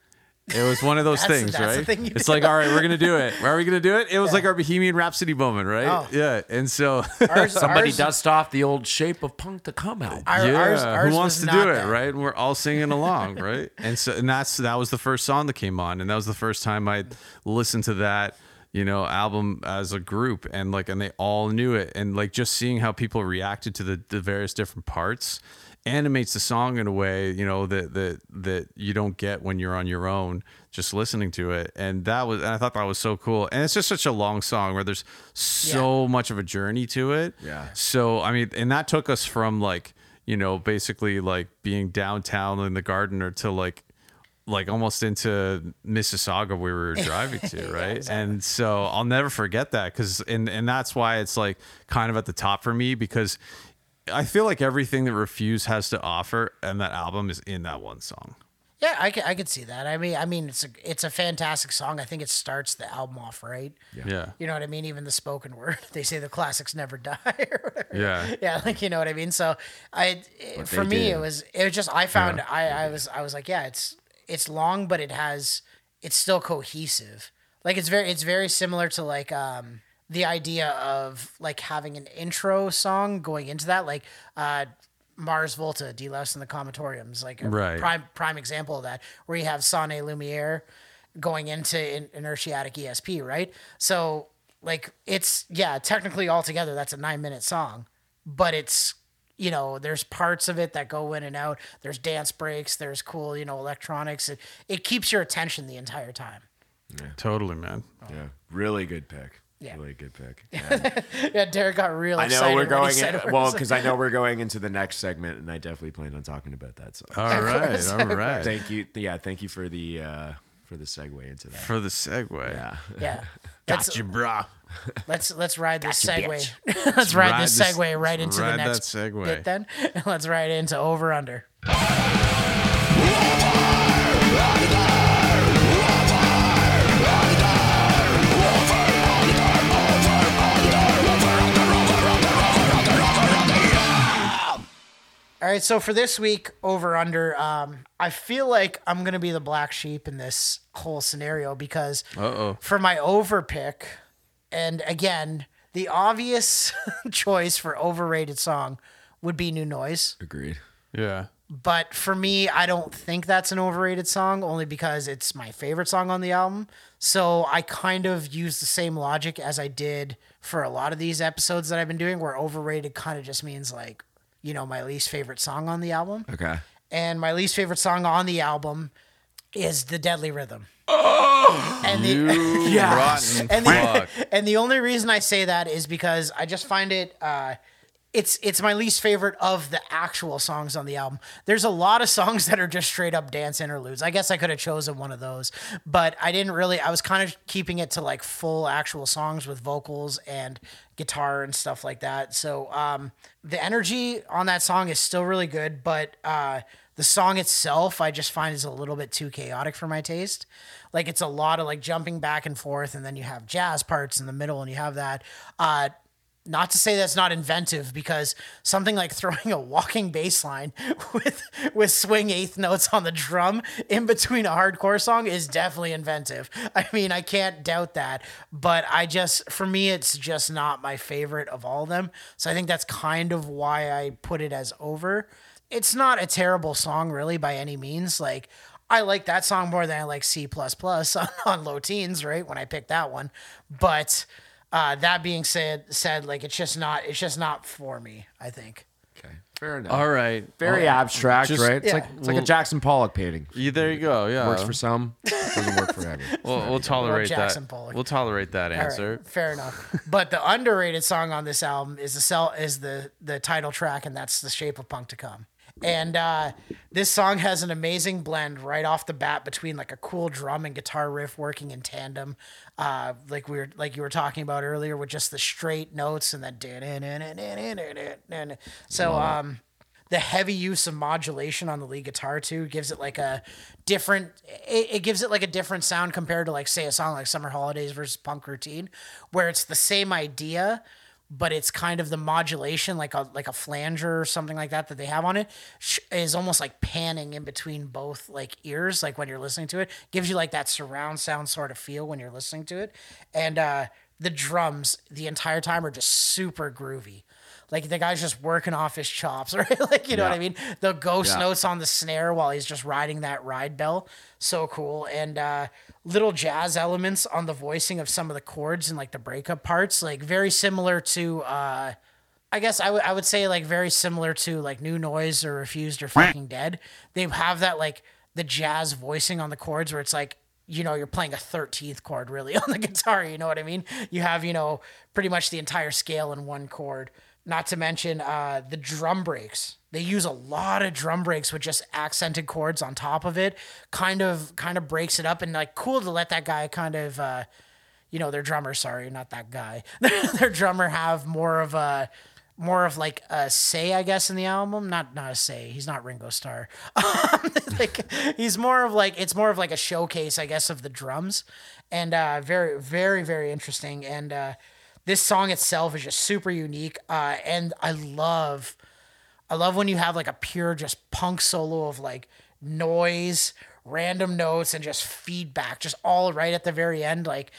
[SPEAKER 5] it was one of those
[SPEAKER 4] That's-
[SPEAKER 5] things,
[SPEAKER 4] that's the
[SPEAKER 5] right?
[SPEAKER 4] thing you
[SPEAKER 5] it's
[SPEAKER 4] do.
[SPEAKER 5] like, all right, we're gonna do it. Where are we gonna do it? It was like our Bohemian Rhapsody moment, right?
[SPEAKER 4] Oh.
[SPEAKER 5] Yeah, and so
[SPEAKER 4] ours,
[SPEAKER 6] somebody
[SPEAKER 4] ours,
[SPEAKER 6] dust off the old shape of punk to come out
[SPEAKER 4] our,
[SPEAKER 5] yeah,
[SPEAKER 4] ours, ours
[SPEAKER 5] who wants to do it,
[SPEAKER 4] that.
[SPEAKER 5] right? And we're all singing along, right? And so, and that's that was the first song that came on, and that was the first time I listened to that, you know, album as a group, and like, and they all knew it, and like just seeing how people reacted to the, the various different parts animates the song in a way, you know, that that that you don't get when you're on your own just listening to it, and that was, and I thought that was so cool, and it's just such a long song where there's so much of a journey to it,
[SPEAKER 6] Yeah.
[SPEAKER 5] so I mean, and that took us from like you know basically like being downtown in the Gardiner to like like almost into Mississauga where we were driving to, right? And so I'll never forget that because and and that's why it's like kind of at the top for me because I feel like everything that Refuse has to offer and that album is in that one song.
[SPEAKER 4] Yeah, I could, I could see that. I mean, I mean, it's a it's a fantastic song. I think it starts the album off right.
[SPEAKER 5] Yeah.
[SPEAKER 4] You know what I mean? Even the spoken word, they say the classics never die. Or.
[SPEAKER 5] Yeah.
[SPEAKER 4] yeah, like you know what I mean. So I, for me,
[SPEAKER 6] did.
[SPEAKER 4] it was it was just I found I I was I was like, yeah, it's it's long, but it has it's still cohesive. Like it's very it's very similar to like um the idea of like having an intro song going into that, like uh, Mars Volta, De-Loused and the Comatoriums, like a
[SPEAKER 5] Right.
[SPEAKER 4] prime prime example of that, where you have Sonne Lumiere going into in, inertiatic ESP, right? So like it's yeah, technically altogether that's a nine minute song, but it's you know there's parts of it that go in and out. There's dance breaks. There's cool you know electronics. It it keeps your attention the entire time. Yeah.
[SPEAKER 5] Totally, man.
[SPEAKER 6] Yeah, really good pick.
[SPEAKER 4] Yeah.
[SPEAKER 6] Really good pick. Yeah.
[SPEAKER 4] Yeah, Derek got real
[SPEAKER 6] I know we're going in, well because I know we're going into the next segment, and I definitely plan on talking about that. So
[SPEAKER 5] All right, all right.
[SPEAKER 6] thank you. Yeah, thank you for the uh, for the segue into that.
[SPEAKER 5] For the segue.
[SPEAKER 6] Yeah.
[SPEAKER 4] yeah. Let's,
[SPEAKER 5] Gotcha, brah.
[SPEAKER 4] let's let's ride this
[SPEAKER 6] Gotcha,
[SPEAKER 4] segue. let's ride,
[SPEAKER 5] Ride
[SPEAKER 4] this segue right into the
[SPEAKER 5] that
[SPEAKER 4] next
[SPEAKER 5] segue.
[SPEAKER 4] bit then. let's ride into over under. All right, so for this week, over under, um, I feel like I'm gonna be the black sheep in this whole scenario because
[SPEAKER 5] Uh-oh.
[SPEAKER 4] for my over pick, and again, the obvious choice for overrated song would be New Noise.
[SPEAKER 6] Agreed.
[SPEAKER 5] Yeah.
[SPEAKER 4] But for me, I don't think that's an overrated song only because it's my favorite song on the album. So I kind of use the same logic as I did for a lot of these episodes that I've been doing, where overrated kind of just means like, you know, my least favorite song on the album.
[SPEAKER 6] Okay.
[SPEAKER 4] And my least favorite song on the album is The Deadly Rhythm. and the,
[SPEAKER 5] Rotten
[SPEAKER 4] and the, and the only reason I say that is because I just find it uh it's it's my least favorite of the actual songs on the album. There's a lot of songs that are just straight up dance interludes. I guess I could have chosen one of those, but I didn't really I was kind of keeping it to like full actual songs with vocals and guitar and stuff like that. So um the energy on that song is still really good, but uh the song itself I just find is a little bit too chaotic for my taste. Like it's a lot of like jumping back and forth and then you have jazz parts in the middle and you have that uh not to say that's not inventive because something like throwing a walking bass line with with swing eighth notes on the drum in between a hardcore song is definitely inventive. I mean, I can't doubt that, but I just for me it's just not my favorite of all of them. So I think that's kind of why I put it as over. It's not a terrible song really by any means. Like I like that song more than I like C plus plus on, on low teens, right? When I picked that one. But uh, that being said, said like it's just not it's just not for me. I think.
[SPEAKER 6] Okay. Fair enough.
[SPEAKER 5] All right.
[SPEAKER 6] Very
[SPEAKER 5] Oh,
[SPEAKER 6] abstract,
[SPEAKER 5] just-
[SPEAKER 6] right? It's
[SPEAKER 4] Yeah.
[SPEAKER 6] like it's like
[SPEAKER 5] Well-
[SPEAKER 6] a Jackson Pollock painting.
[SPEAKER 5] Yeah, there you go. Yeah.
[SPEAKER 6] Works for some, doesn't work for everyone.
[SPEAKER 5] We'll, we'll tolerate
[SPEAKER 4] Jackson
[SPEAKER 5] that.
[SPEAKER 4] Pollock.
[SPEAKER 5] We'll tolerate that
[SPEAKER 4] All right,
[SPEAKER 5] answer.
[SPEAKER 4] fair enough. But the underrated song on this album is the cell is the the title track, and that's "The Shape of Punk to Come." And uh, this song has an amazing blend right off the bat between like a cool drum and guitar riff working in tandem, uh, like we were like you were talking about earlier with just the straight notes and then so um the heavy use of modulation on the lead guitar too gives it like a different it, it gives it like a different sound compared to like say a song like summer holidays versus punk routine where it's the same idea but it's kind of the modulation like a like a flanger or something like that that they have on it, is almost like panning in between both like ears like when you're listening to it. Gives you like that surround sound sort of feel when you're listening to it. And uh the drums the entire time are just super groovy like the guy's just working off his chops, right? like you know what I mean? The ghost
[SPEAKER 6] Yeah.
[SPEAKER 4] notes on the snare while he's just riding that ride bell, so cool. And uh, little jazz elements on the voicing of some of the chords and like the breakup parts, like very similar to. Uh, I guess I would I would say like very similar to like New Noise or Refused or Fucking Dead. They have that like the jazz voicing on the chords where it's like you know you're playing a 13th chord really on the guitar. You know what I mean? You have you know pretty much the entire scale in one chord. Not to mention uh, the drum breaks. They use a lot of drum breaks with just accented chords on top of it. Kind of kind of breaks it up and like cool to let that guy kind of. Uh, you know, their drummer, sorry, not that guy. their drummer have more of a more of like a say, I guess, in the album. Not not a say. He's not Ringo Starr. Um, like he's more of like it's more of like a showcase, I guess, of the drums. And uh very, very, very interesting. And uh this song itself is just super unique. Uh and I love I love when you have like a pure just punk solo of like noise, random notes, and just feedback, just all right at the very end. Like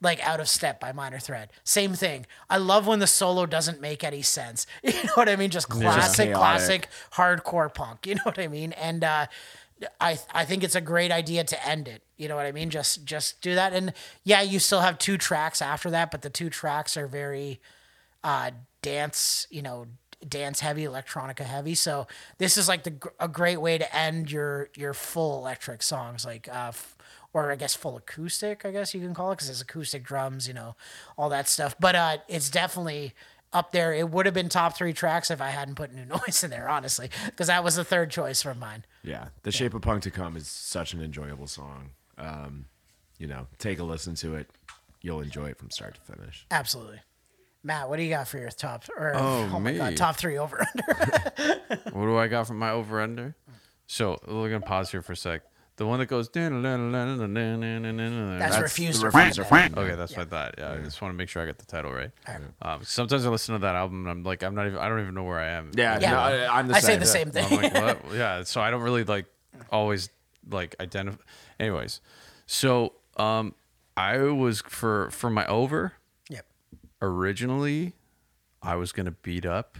[SPEAKER 4] like Out of Step by Minor Threat Same thing. I love when the solo doesn't make any sense. You know what I mean? Just classic,
[SPEAKER 6] chaotic.
[SPEAKER 4] classic hardcore punk. You know what I mean? And uh, I I think it's a great idea to end it. You know what I mean? Just just do that. And yeah, you still have two tracks after that, but the two tracks are very uh, dance, you know, dance heavy, electronica heavy. So this is like the a great way to end your your full electric songs, like uh, f- or I guess full acoustic, I guess you can call it, because it's acoustic drums, you know, all that stuff. But uh, it's definitely up there. It would have been top three tracks if I hadn't put new noise in there, honestly, because that was the third choice from mine.
[SPEAKER 6] Yeah, The Shape of Punk to Come is such an enjoyable song. Um, you know, take a listen to it. You'll enjoy it from start to finish.
[SPEAKER 4] Absolutely. Matt, what do you got for your top? Or
[SPEAKER 5] Oh,
[SPEAKER 4] my
[SPEAKER 5] me.
[SPEAKER 4] god, top three over under.
[SPEAKER 5] What do I got from my over under? So we're gonna pause here for a sec. The one that goes.
[SPEAKER 4] That's,
[SPEAKER 5] That's
[SPEAKER 4] refused to
[SPEAKER 6] Refuse
[SPEAKER 4] Friend.
[SPEAKER 6] to
[SPEAKER 5] Okay, that's what I thought. Yeah, I just want to make sure I get the title right. Um, sometimes I listen to that album and I'm like, I'm not even, I don't even know where I am.
[SPEAKER 6] Yeah,
[SPEAKER 4] Yeah.
[SPEAKER 6] no, I, I'm the
[SPEAKER 4] I
[SPEAKER 6] same.
[SPEAKER 4] say the same thing.
[SPEAKER 5] I'm like, what? Yeah, so I don't really like always like identify. Anyways, so um, I was for for my over
[SPEAKER 4] Yep.
[SPEAKER 5] originally, I was gonna beat up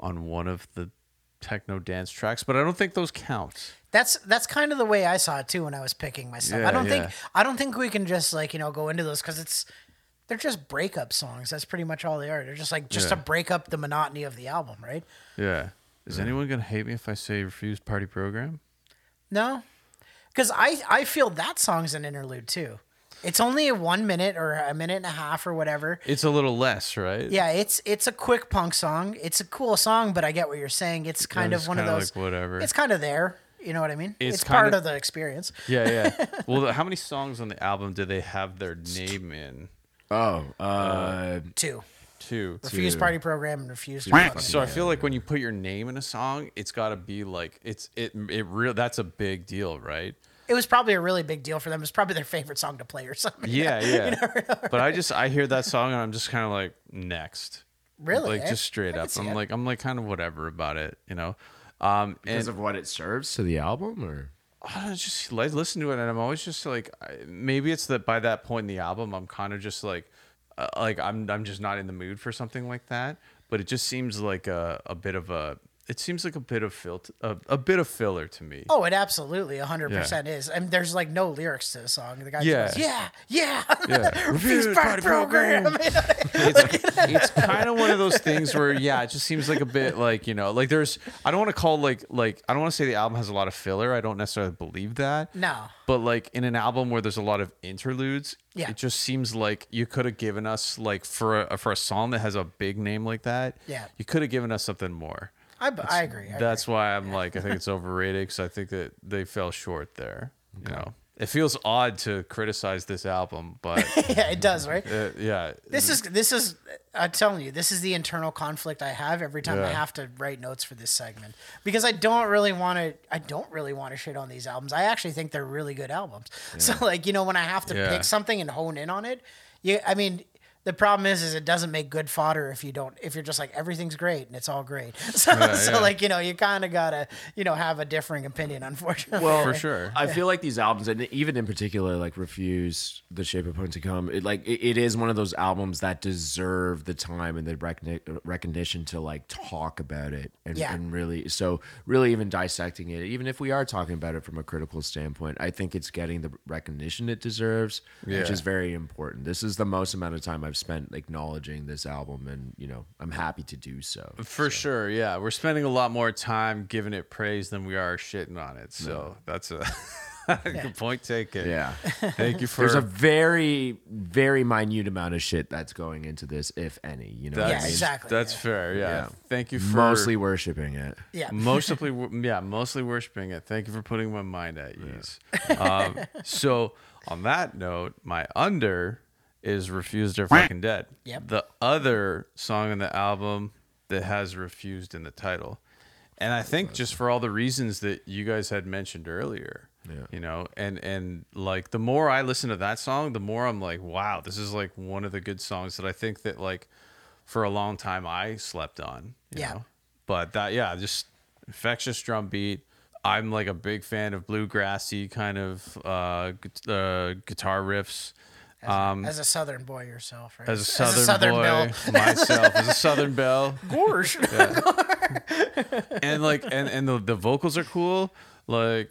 [SPEAKER 5] on one of the techno dance tracks, but I don't think those count.
[SPEAKER 4] That's that's kind of the way I saw it too when I was picking myself.
[SPEAKER 5] Yeah,
[SPEAKER 4] I don't
[SPEAKER 5] yeah.
[SPEAKER 4] think I don't think we can just like you know go into those because it's they're just breakup songs. That's pretty much all they are. They're just like just to break up the monotony of the album, right?
[SPEAKER 5] Yeah. Is anyone gonna hate me if I say refused party program?
[SPEAKER 4] No, because I I feel that song's an interlude too. It's only a one minute or a minute and a half or whatever.
[SPEAKER 5] It's a little less, right?
[SPEAKER 4] Yeah, it's it's a quick punk song. It's a cool song, but I get what you're saying. It's kind
[SPEAKER 5] it's
[SPEAKER 4] of one of those.
[SPEAKER 5] like whatever.
[SPEAKER 4] It's kind of there. You know what I mean?
[SPEAKER 5] It's
[SPEAKER 4] It's, part
[SPEAKER 5] kinda-
[SPEAKER 4] of the experience.
[SPEAKER 5] Yeah, yeah. well, how many songs on the album do they have their name in?
[SPEAKER 6] Oh, uh,
[SPEAKER 4] Two.
[SPEAKER 5] Two.
[SPEAKER 4] Refused party program and refuse. to
[SPEAKER 6] Right.
[SPEAKER 4] fuck
[SPEAKER 5] So I feel like when you put your name in a song, it's got to be like it's it it real. That's a big deal, right?
[SPEAKER 4] It was probably a really big deal for them. It was probably their favorite song to play or something.
[SPEAKER 5] Yeah, yeah. but I just I hear that song and I'm just kind of like next,
[SPEAKER 4] Really?
[SPEAKER 5] like
[SPEAKER 4] eh?
[SPEAKER 5] just straight
[SPEAKER 4] I
[SPEAKER 5] up. I'm
[SPEAKER 4] it.
[SPEAKER 5] like I'm like kind of whatever about it, you know. Um,
[SPEAKER 6] because
[SPEAKER 5] and
[SPEAKER 6] of what it serves to the album, or
[SPEAKER 5] I don't know, just like listen to it, and I'm always just like, maybe it's that by that point in the album, I'm kind of just like, uh, like I'm I'm just not in the mood for something like that. But it just seems like a, a bit of a, it seems like a bit of fil- a, a bit of filler to me.
[SPEAKER 4] Oh, it absolutely 100% is. I mean, there's like no lyrics to the song. The guy
[SPEAKER 5] Yeah.
[SPEAKER 4] goes, yeah, yeah.
[SPEAKER 5] Yeah.
[SPEAKER 4] Refused party program.
[SPEAKER 5] it's, it's kind of one of those things where yeah it just seems like a bit like you know like there's i don't want to call like like i don't want to say the album has a lot of filler i don't necessarily believe that
[SPEAKER 4] No.
[SPEAKER 5] but like in an album where there's a lot of interludes
[SPEAKER 4] Yeah.
[SPEAKER 5] it just seems like you could have given us like for a, for a song that has a big name like that
[SPEAKER 4] Yeah.
[SPEAKER 5] you could have given us something more
[SPEAKER 4] I, I agree. I
[SPEAKER 5] that's why i'm like i think it's overrated because i think that they fell short there you know it feels odd to criticize this album but
[SPEAKER 4] yeah, it does, right?
[SPEAKER 5] uh, yeah
[SPEAKER 4] This is this is I'm telling you, this is the internal conflict I have every time I have to write notes for this segment because I don't really want to. I don't really want to shit on these albums. I actually think they're really good albums. So like you know when I have to
[SPEAKER 5] Yeah.
[SPEAKER 4] pick something and hone in on it, you I mean. The problem is, is it doesn't make good fodder if you don't. If you're just like everything's great and it's all great, so, so
[SPEAKER 5] yeah.
[SPEAKER 4] like you know, you kind of gotta you know have a differing opinion. Unfortunately, well,
[SPEAKER 5] for sure
[SPEAKER 6] I feel like these albums, and even in particular, like Refused, The Shape of Punk to Come, it, like it, it is one of those albums that deserve the time and the recogni- recognition to like talk about it and,
[SPEAKER 4] Yeah.
[SPEAKER 6] and really, so really even dissecting it, even if we are talking about it from a critical standpoint, I think it's getting the recognition it deserves, which is very important. This is the most amount of time I've spent acknowledging this album, and you know, I'm happy to do so.
[SPEAKER 5] For sure, yeah. We're spending a lot more time giving it praise than we are shitting on it. So that's a good point taken.
[SPEAKER 6] Yeah.
[SPEAKER 5] Thank you for
[SPEAKER 6] There's a very, very minute amount of shit that's going into this, if any. You know,
[SPEAKER 5] that's,
[SPEAKER 4] Yeah, exactly,
[SPEAKER 5] That's
[SPEAKER 4] yeah.
[SPEAKER 5] fair. Yeah.
[SPEAKER 6] Yeah.
[SPEAKER 5] Thank you for
[SPEAKER 6] mostly worshiping it.
[SPEAKER 4] yeah,
[SPEAKER 5] mostly yeah, mostly worshiping it. Thank you for putting my mind at ease. Um, so on that note, my under is refused or fucking dead.
[SPEAKER 4] Yep.
[SPEAKER 5] The other song on the album that has refused in the title. And I think just for all the reasons that you guys had mentioned earlier.
[SPEAKER 6] Yeah.
[SPEAKER 5] You know, and and like the more I listen to that song, the more I'm like, wow, this is like one of the good songs that I think that like for a long time I slept on. You
[SPEAKER 4] Yeah.
[SPEAKER 5] Know? But that yeah, just infectious drum beat. I'm like a big fan of bluegrassy kind of uh, uh, guitar riffs. Um,
[SPEAKER 4] as a southern boy yourself, right?
[SPEAKER 5] as a southern, boy
[SPEAKER 4] belle.
[SPEAKER 5] myself, as a southern belle,
[SPEAKER 4] Gorge.
[SPEAKER 5] and like and and the, the vocals are cool like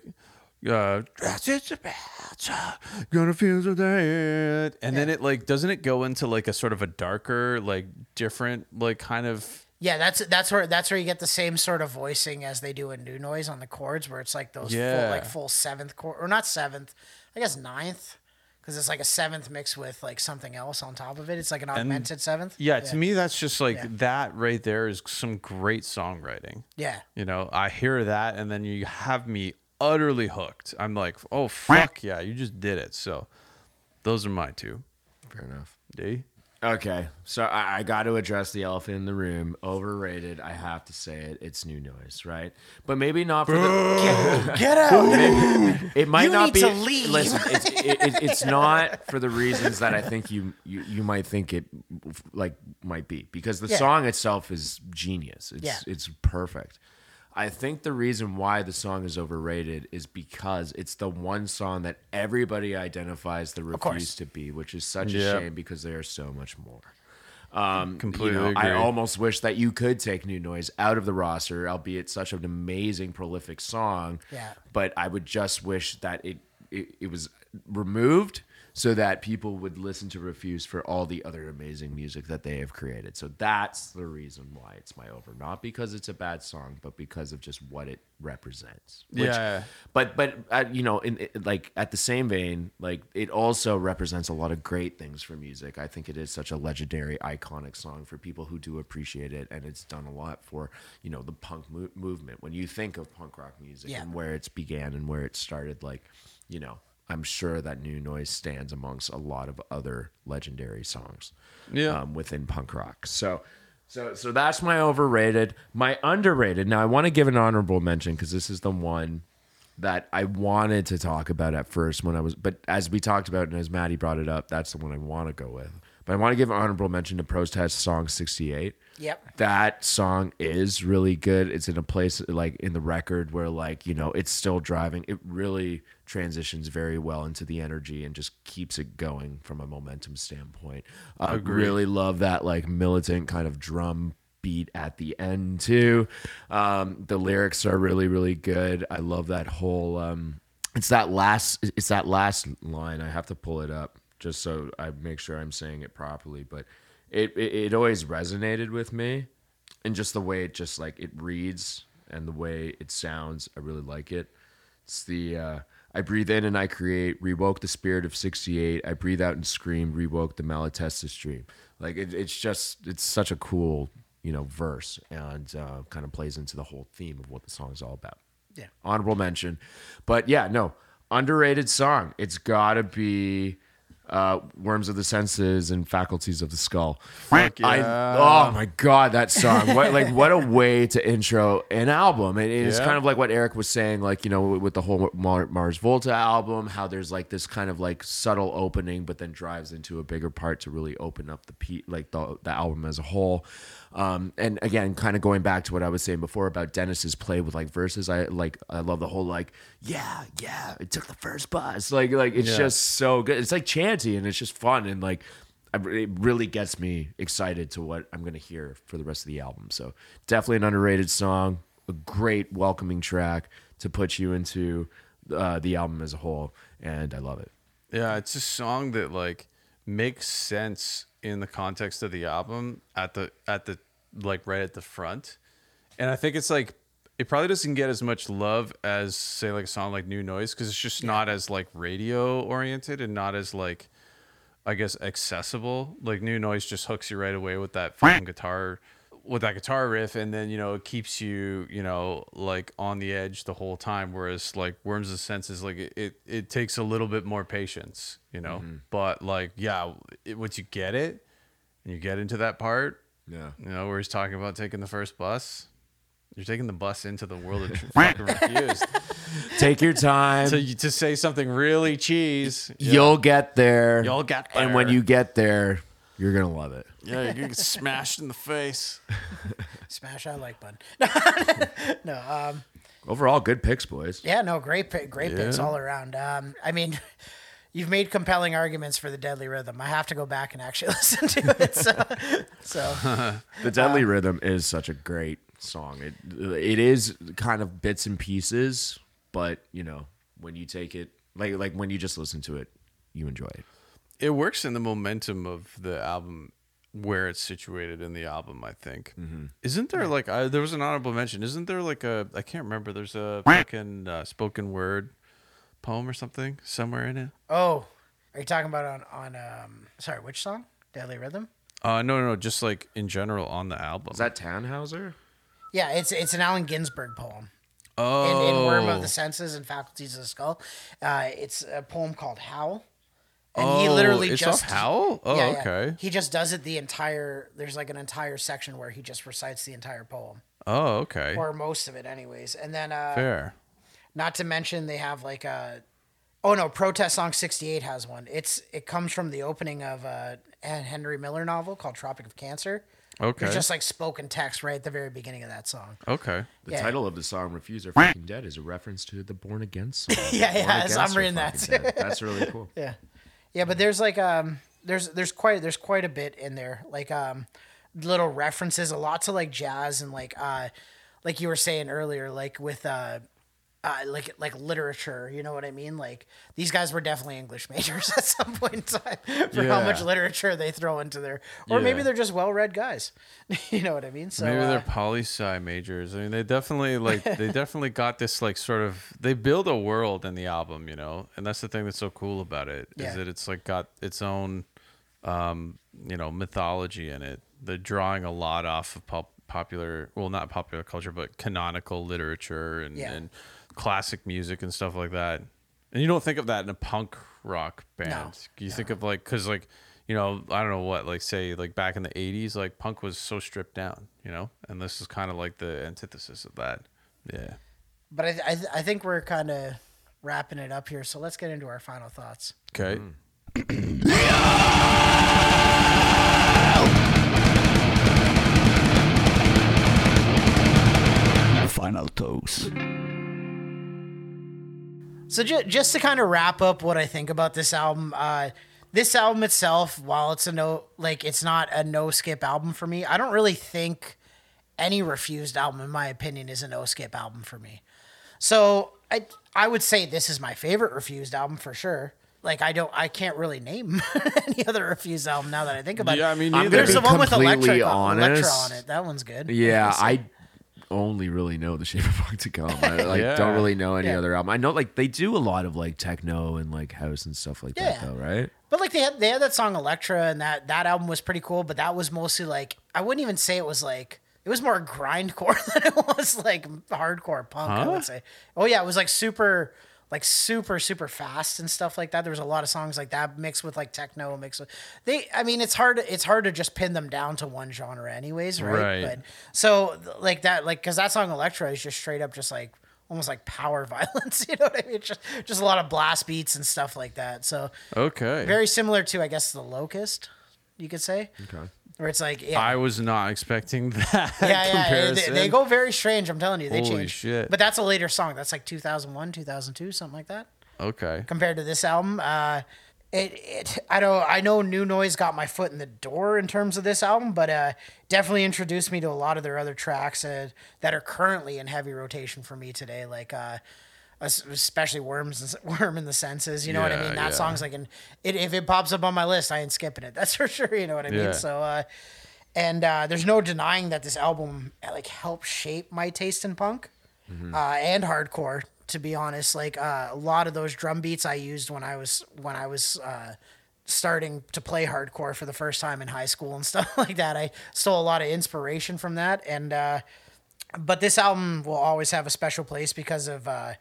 [SPEAKER 5] uh it's about gonna feel so tired and then it like doesn't it go into like a sort of a darker like different like kind of
[SPEAKER 4] Yeah, that's that's where that's where you get the same sort of voicing as they do in New Noise on the chords, where it's like those
[SPEAKER 5] Yeah.
[SPEAKER 4] full like full seventh chord or not seventh, I guess ninth, because it's like a seventh mixed with like something else on top of it. It's like an augmented seventh.
[SPEAKER 5] yeah to me that's just like
[SPEAKER 4] Yeah.
[SPEAKER 5] that right there is some great songwriting
[SPEAKER 4] Yeah,
[SPEAKER 5] you know i hear that and then you have me utterly hooked i'm like oh fuck yeah you just did it so those are my two
[SPEAKER 6] Fair enough.
[SPEAKER 5] D.
[SPEAKER 6] Okay, so I, I got to address the elephant in the room. Overrated. I have to say it. It's new noise, right? But maybe not for the.
[SPEAKER 4] get out.
[SPEAKER 6] It might
[SPEAKER 4] You
[SPEAKER 6] not
[SPEAKER 4] need
[SPEAKER 6] be.
[SPEAKER 4] to leave.
[SPEAKER 6] Listen, it's, it, it, it's not for the reasons that I think you, you you might think it like might be because the
[SPEAKER 4] Yeah.
[SPEAKER 6] song itself is genius. It's
[SPEAKER 4] Yeah.
[SPEAKER 6] it's perfect. I think the reason why the song is overrated is because it's the one song that everybody identifies the Refused to be, which is such a shame because they are so much more. Um,
[SPEAKER 5] Completely
[SPEAKER 6] you know, I almost wish that you could take New Noise out of the roster, albeit such an amazing, prolific song.
[SPEAKER 4] Yeah.
[SPEAKER 6] But I would just wish that it it, it was removed so that people would listen to Refused for all the other amazing music that they have created. So that's the reason why it's my over, not because it's a bad song, but because of just what it represents. Which-
[SPEAKER 5] Yeah.
[SPEAKER 6] but but uh, you know, in it- like at the same vein, like it also represents a lot of great things for music. I think it is such a legendary, iconic song for people who do appreciate it, and it's done a lot for you know the punk mo- movement. When you think of punk rock music
[SPEAKER 4] Yeah.
[SPEAKER 6] and where it's began and where it started, like you know. I'm sure that New Noise stands amongst a lot of other legendary songs
[SPEAKER 5] Yeah.
[SPEAKER 6] um, within punk rock. So, so, so that's my overrated. My underrated. Now, I want to give an honorable mention because this is the one that I wanted to talk about at first when I was, but as we talked about and as Maddie brought it up, that's the one I want to go with. But I want to give an honorable mention to Protest Song 68.
[SPEAKER 4] Yep.
[SPEAKER 6] That song is really good. It's in a place like in the record where like, you know, it's still driving. It really transitions very well into the energy and just keeps it going from a momentum standpoint. I really love that like militant kind of drum beat at the end too. Um, the lyrics are really really good. I love that whole um, it's that last it's that last line. I have to pull it up just so I make sure I'm saying it properly, but it it, it always resonated with me and just the way it just like it reads and the way it sounds. I really like it. It's the uh, I breathe in and I create, rewoke the spirit of 68. I breathe out and scream, rewoke the Malatesta stream. Like it, it's just, it's such a cool, you know, verse and uh, kind of plays into the whole theme of what the song is all about.
[SPEAKER 4] Yeah.
[SPEAKER 6] Honorable mention. But yeah, no, underrated song. It's got to be uh, Worms of the Senses and Faculties of the Skull.
[SPEAKER 5] Fuck
[SPEAKER 6] I,
[SPEAKER 5] yeah.
[SPEAKER 6] oh my god, that song! What like what a way to intro an album. It is
[SPEAKER 5] Yeah.
[SPEAKER 6] kind of like what Eric was saying, like you know, with the whole Mar- Mars Volta album, how there's like this kind of like subtle opening, but then drives into a bigger part to really open up the pe- like the the album as a whole. Um, and again, kind of going back to what I was saying before about Dennis's play with like verses. I like I love the whole like yeah yeah it took the first bus like like it's
[SPEAKER 5] Yeah.
[SPEAKER 6] just so good. It's like chanty and it's just fun and like it really gets me excited to what I'm gonna hear for the rest of the album. So definitely an underrated song, a great welcoming track to put you into uh, the album as a whole, and I love it.
[SPEAKER 5] Yeah, it's a song that like makes sense in the context of the album at the at the like right at the front. And I think it's like it probably doesn't get as much love as say like a song like New Noise because it's just not as like radio oriented and not as like I guess accessible. Like New Noise just hooks you right away with that fucking guitar with that guitar riff and then you know it keeps you you know like on the edge the whole time whereas like worms of senses like it, it, it takes a little bit more patience you know mm-hmm. but like yeah it, once you get it and you get into that part
[SPEAKER 6] Yeah.
[SPEAKER 5] you know where he's talking about taking the first bus you're taking the bus into the world of fucking refused
[SPEAKER 6] Take your time.
[SPEAKER 5] to, to say something really cheese
[SPEAKER 6] You'll get there.
[SPEAKER 5] You'll get there.
[SPEAKER 6] And when you get there, you're gonna love it.
[SPEAKER 5] yeah you get smashed in the face
[SPEAKER 4] Smash that like button. no, um,
[SPEAKER 6] Overall, good picks, boys.
[SPEAKER 4] yeah, no, great, pick, great picks
[SPEAKER 5] Yeah.
[SPEAKER 4] all around. Um, I mean, you've made compelling arguments for the Deadly Rhythm. I have to go back and actually listen to it. So, so
[SPEAKER 6] The Deadly Rhythm is such a great song. It it is kind of bits and pieces, but you know, when you take it like like when you just listen to it, you enjoy it.
[SPEAKER 5] It works in the momentum of the album where it's situated in the album i think isn't there like I, there was an honorable mention isn't there like a i can't remember there's a fucking uh, spoken word poem or something somewhere in it
[SPEAKER 4] oh, are you talking about on on um? Sorry, which song? Deadly Rhythm.
[SPEAKER 5] uh no no no just like in general on the album
[SPEAKER 6] Is that Tannhauser?
[SPEAKER 4] Yeah, it's it's an Allen Ginsberg poem.
[SPEAKER 5] oh
[SPEAKER 4] in, in Worm of the Senses and Faculties of the Skull. Uh, it's a poem called Howl. And he
[SPEAKER 5] Oh,
[SPEAKER 4] literally
[SPEAKER 5] it's
[SPEAKER 4] just
[SPEAKER 5] off Howl? Oh,
[SPEAKER 4] Yeah, yeah.
[SPEAKER 5] okay.
[SPEAKER 4] He just does it the entire. There's like an entire section where he just recites the entire poem,
[SPEAKER 5] oh okay
[SPEAKER 4] or most of it, anyways. And then, uh,
[SPEAKER 5] fair
[SPEAKER 4] not to mention, they have like a. Oh no, Protest Song 68 has one. It's it comes from the opening of a Henry Miller novel called Tropic of Cancer.
[SPEAKER 5] okay
[SPEAKER 4] There's just like spoken text right at the very beginning of that song.
[SPEAKER 5] okay
[SPEAKER 6] The
[SPEAKER 4] Yeah.
[SPEAKER 6] title of the song "Refused Are Fucking Dead" is a reference to the Born Against song.
[SPEAKER 4] Yeah, yeah, so I'm reading that
[SPEAKER 6] Dead. That's really cool.
[SPEAKER 4] Yeah, yeah, but there's like um, there's there's quite there's quite a bit in there, like um, little references, a lot to like jazz and like uh, like you were saying earlier, like with uh. Uh, like like literature, you know what I mean? Like these guys were definitely English majors at some point in time for how much literature they throw into their, or maybe they're just well-read guys, you know what I mean? So
[SPEAKER 5] Maybe
[SPEAKER 4] uh,
[SPEAKER 5] they're poli sci majors. I mean, they definitely like they definitely got this like sort of they build a world in the album, you know, and that's the thing that's so cool about it is
[SPEAKER 4] Yeah.
[SPEAKER 5] that it's like got its own, um, you know, mythology in it. They're drawing a lot off of pop- popular, well, not popular culture, but canonical literature and,
[SPEAKER 4] Yeah.
[SPEAKER 5] and classic music and stuff like that. And you don't think of that in a punk rock band. You think of like because like you know I don't know what like say like back in the '80s like punk was so stripped down, you know, and this is kind of like the antithesis of that. Yeah.
[SPEAKER 4] but I I, I think we're kind of wrapping it up here, so let's get into our final thoughts.
[SPEAKER 5] Okay. Mm.
[SPEAKER 2] Final toast.
[SPEAKER 4] So ju- just to kind of wrap up what I think about this album, uh, this album itself, while it's a no, like it's not a no skip album for me. I don't really think any refused album, in my opinion, is a no skip album for me. So I I would say this is my favorite refused album for sure. Like I don't, I can't really name any other refused album now that I think about
[SPEAKER 5] Yeah,
[SPEAKER 4] it.
[SPEAKER 5] Yeah, I mean, neither.
[SPEAKER 4] There's the one with
[SPEAKER 6] completely
[SPEAKER 4] Electric, on,
[SPEAKER 6] Elektra
[SPEAKER 4] on it. That one's good.
[SPEAKER 6] Yeah, I only really know the Shape of Punk to Come. I like
[SPEAKER 5] Yeah.
[SPEAKER 6] don't really know any
[SPEAKER 4] Yeah.
[SPEAKER 6] other album. I know like they do a lot of like techno and like house and stuff like
[SPEAKER 4] Yeah.
[SPEAKER 6] that though, right?
[SPEAKER 4] But like they had they had that song Elektra and that that album was pretty cool, but that was mostly like I wouldn't even say it was like it was more grindcore than it was like hardcore punk, I
[SPEAKER 5] Huh?
[SPEAKER 4] would say. Oh yeah, it was like super like super super fast and stuff like that. There was a lot of songs like that mixed with like techno mixed with they I mean it's hard it's hard to just pin them down to one genre anyways, right?
[SPEAKER 5] Right.
[SPEAKER 4] But so like that like cuz that song Elektra is just straight up just like almost like power violence, you know what I mean? It's just just a lot of blast beats and stuff like that. So
[SPEAKER 5] Okay.
[SPEAKER 4] very similar to I guess the Locust, you could say.
[SPEAKER 6] Okay.
[SPEAKER 4] Where it's like yeah,
[SPEAKER 5] I was not expecting that
[SPEAKER 4] yeah, yeah, they,
[SPEAKER 5] comparison.
[SPEAKER 4] they go very strange. I'm telling you, they
[SPEAKER 5] Holy
[SPEAKER 4] change.
[SPEAKER 5] shit.
[SPEAKER 4] But that's a later song. That's like 2001, 2002, something like that.
[SPEAKER 5] Okay.
[SPEAKER 4] Compared to this album, uh, it it I don't I know New Noise got my foot in the door in terms of this album, but uh, definitely introduced me to a lot of their other tracks uh, that are currently in heavy rotation for me today, like. Es- especially worms worm in the senses you know what i mean that
[SPEAKER 5] yeah.
[SPEAKER 4] song's like an it, if it pops up on my list i ain't skipping it that's for sure you know what i mean so uh and uh, there's no denying that this album uh, like helped shape my taste in punk uh, and hardcore. To be honest, like uh, a lot of those drum beats I used when I was when I was uh, starting to play hardcore for the first time in high school and stuff like that. I stole a lot of inspiration from that, and uh, but this album will always have a special place because of uh,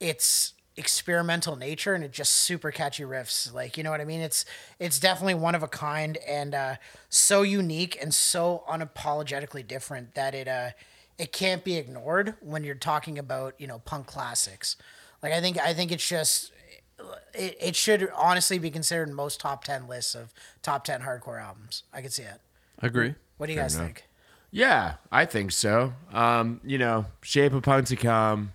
[SPEAKER 4] its experimental nature and it just super catchy riffs like you know what i mean? It's it's definitely one of a kind and uh so unique and so unapologetically different that it uh it can't be ignored when you're talking about you know punk classics. Like i think i think it's just it, it should honestly be considered in most top 10 lists of top 10 hardcore albums. I could see it.
[SPEAKER 5] I Agree.
[SPEAKER 4] what do you guys think?
[SPEAKER 6] Yeah, I think so. Um, you know, Shape of Punk to Come,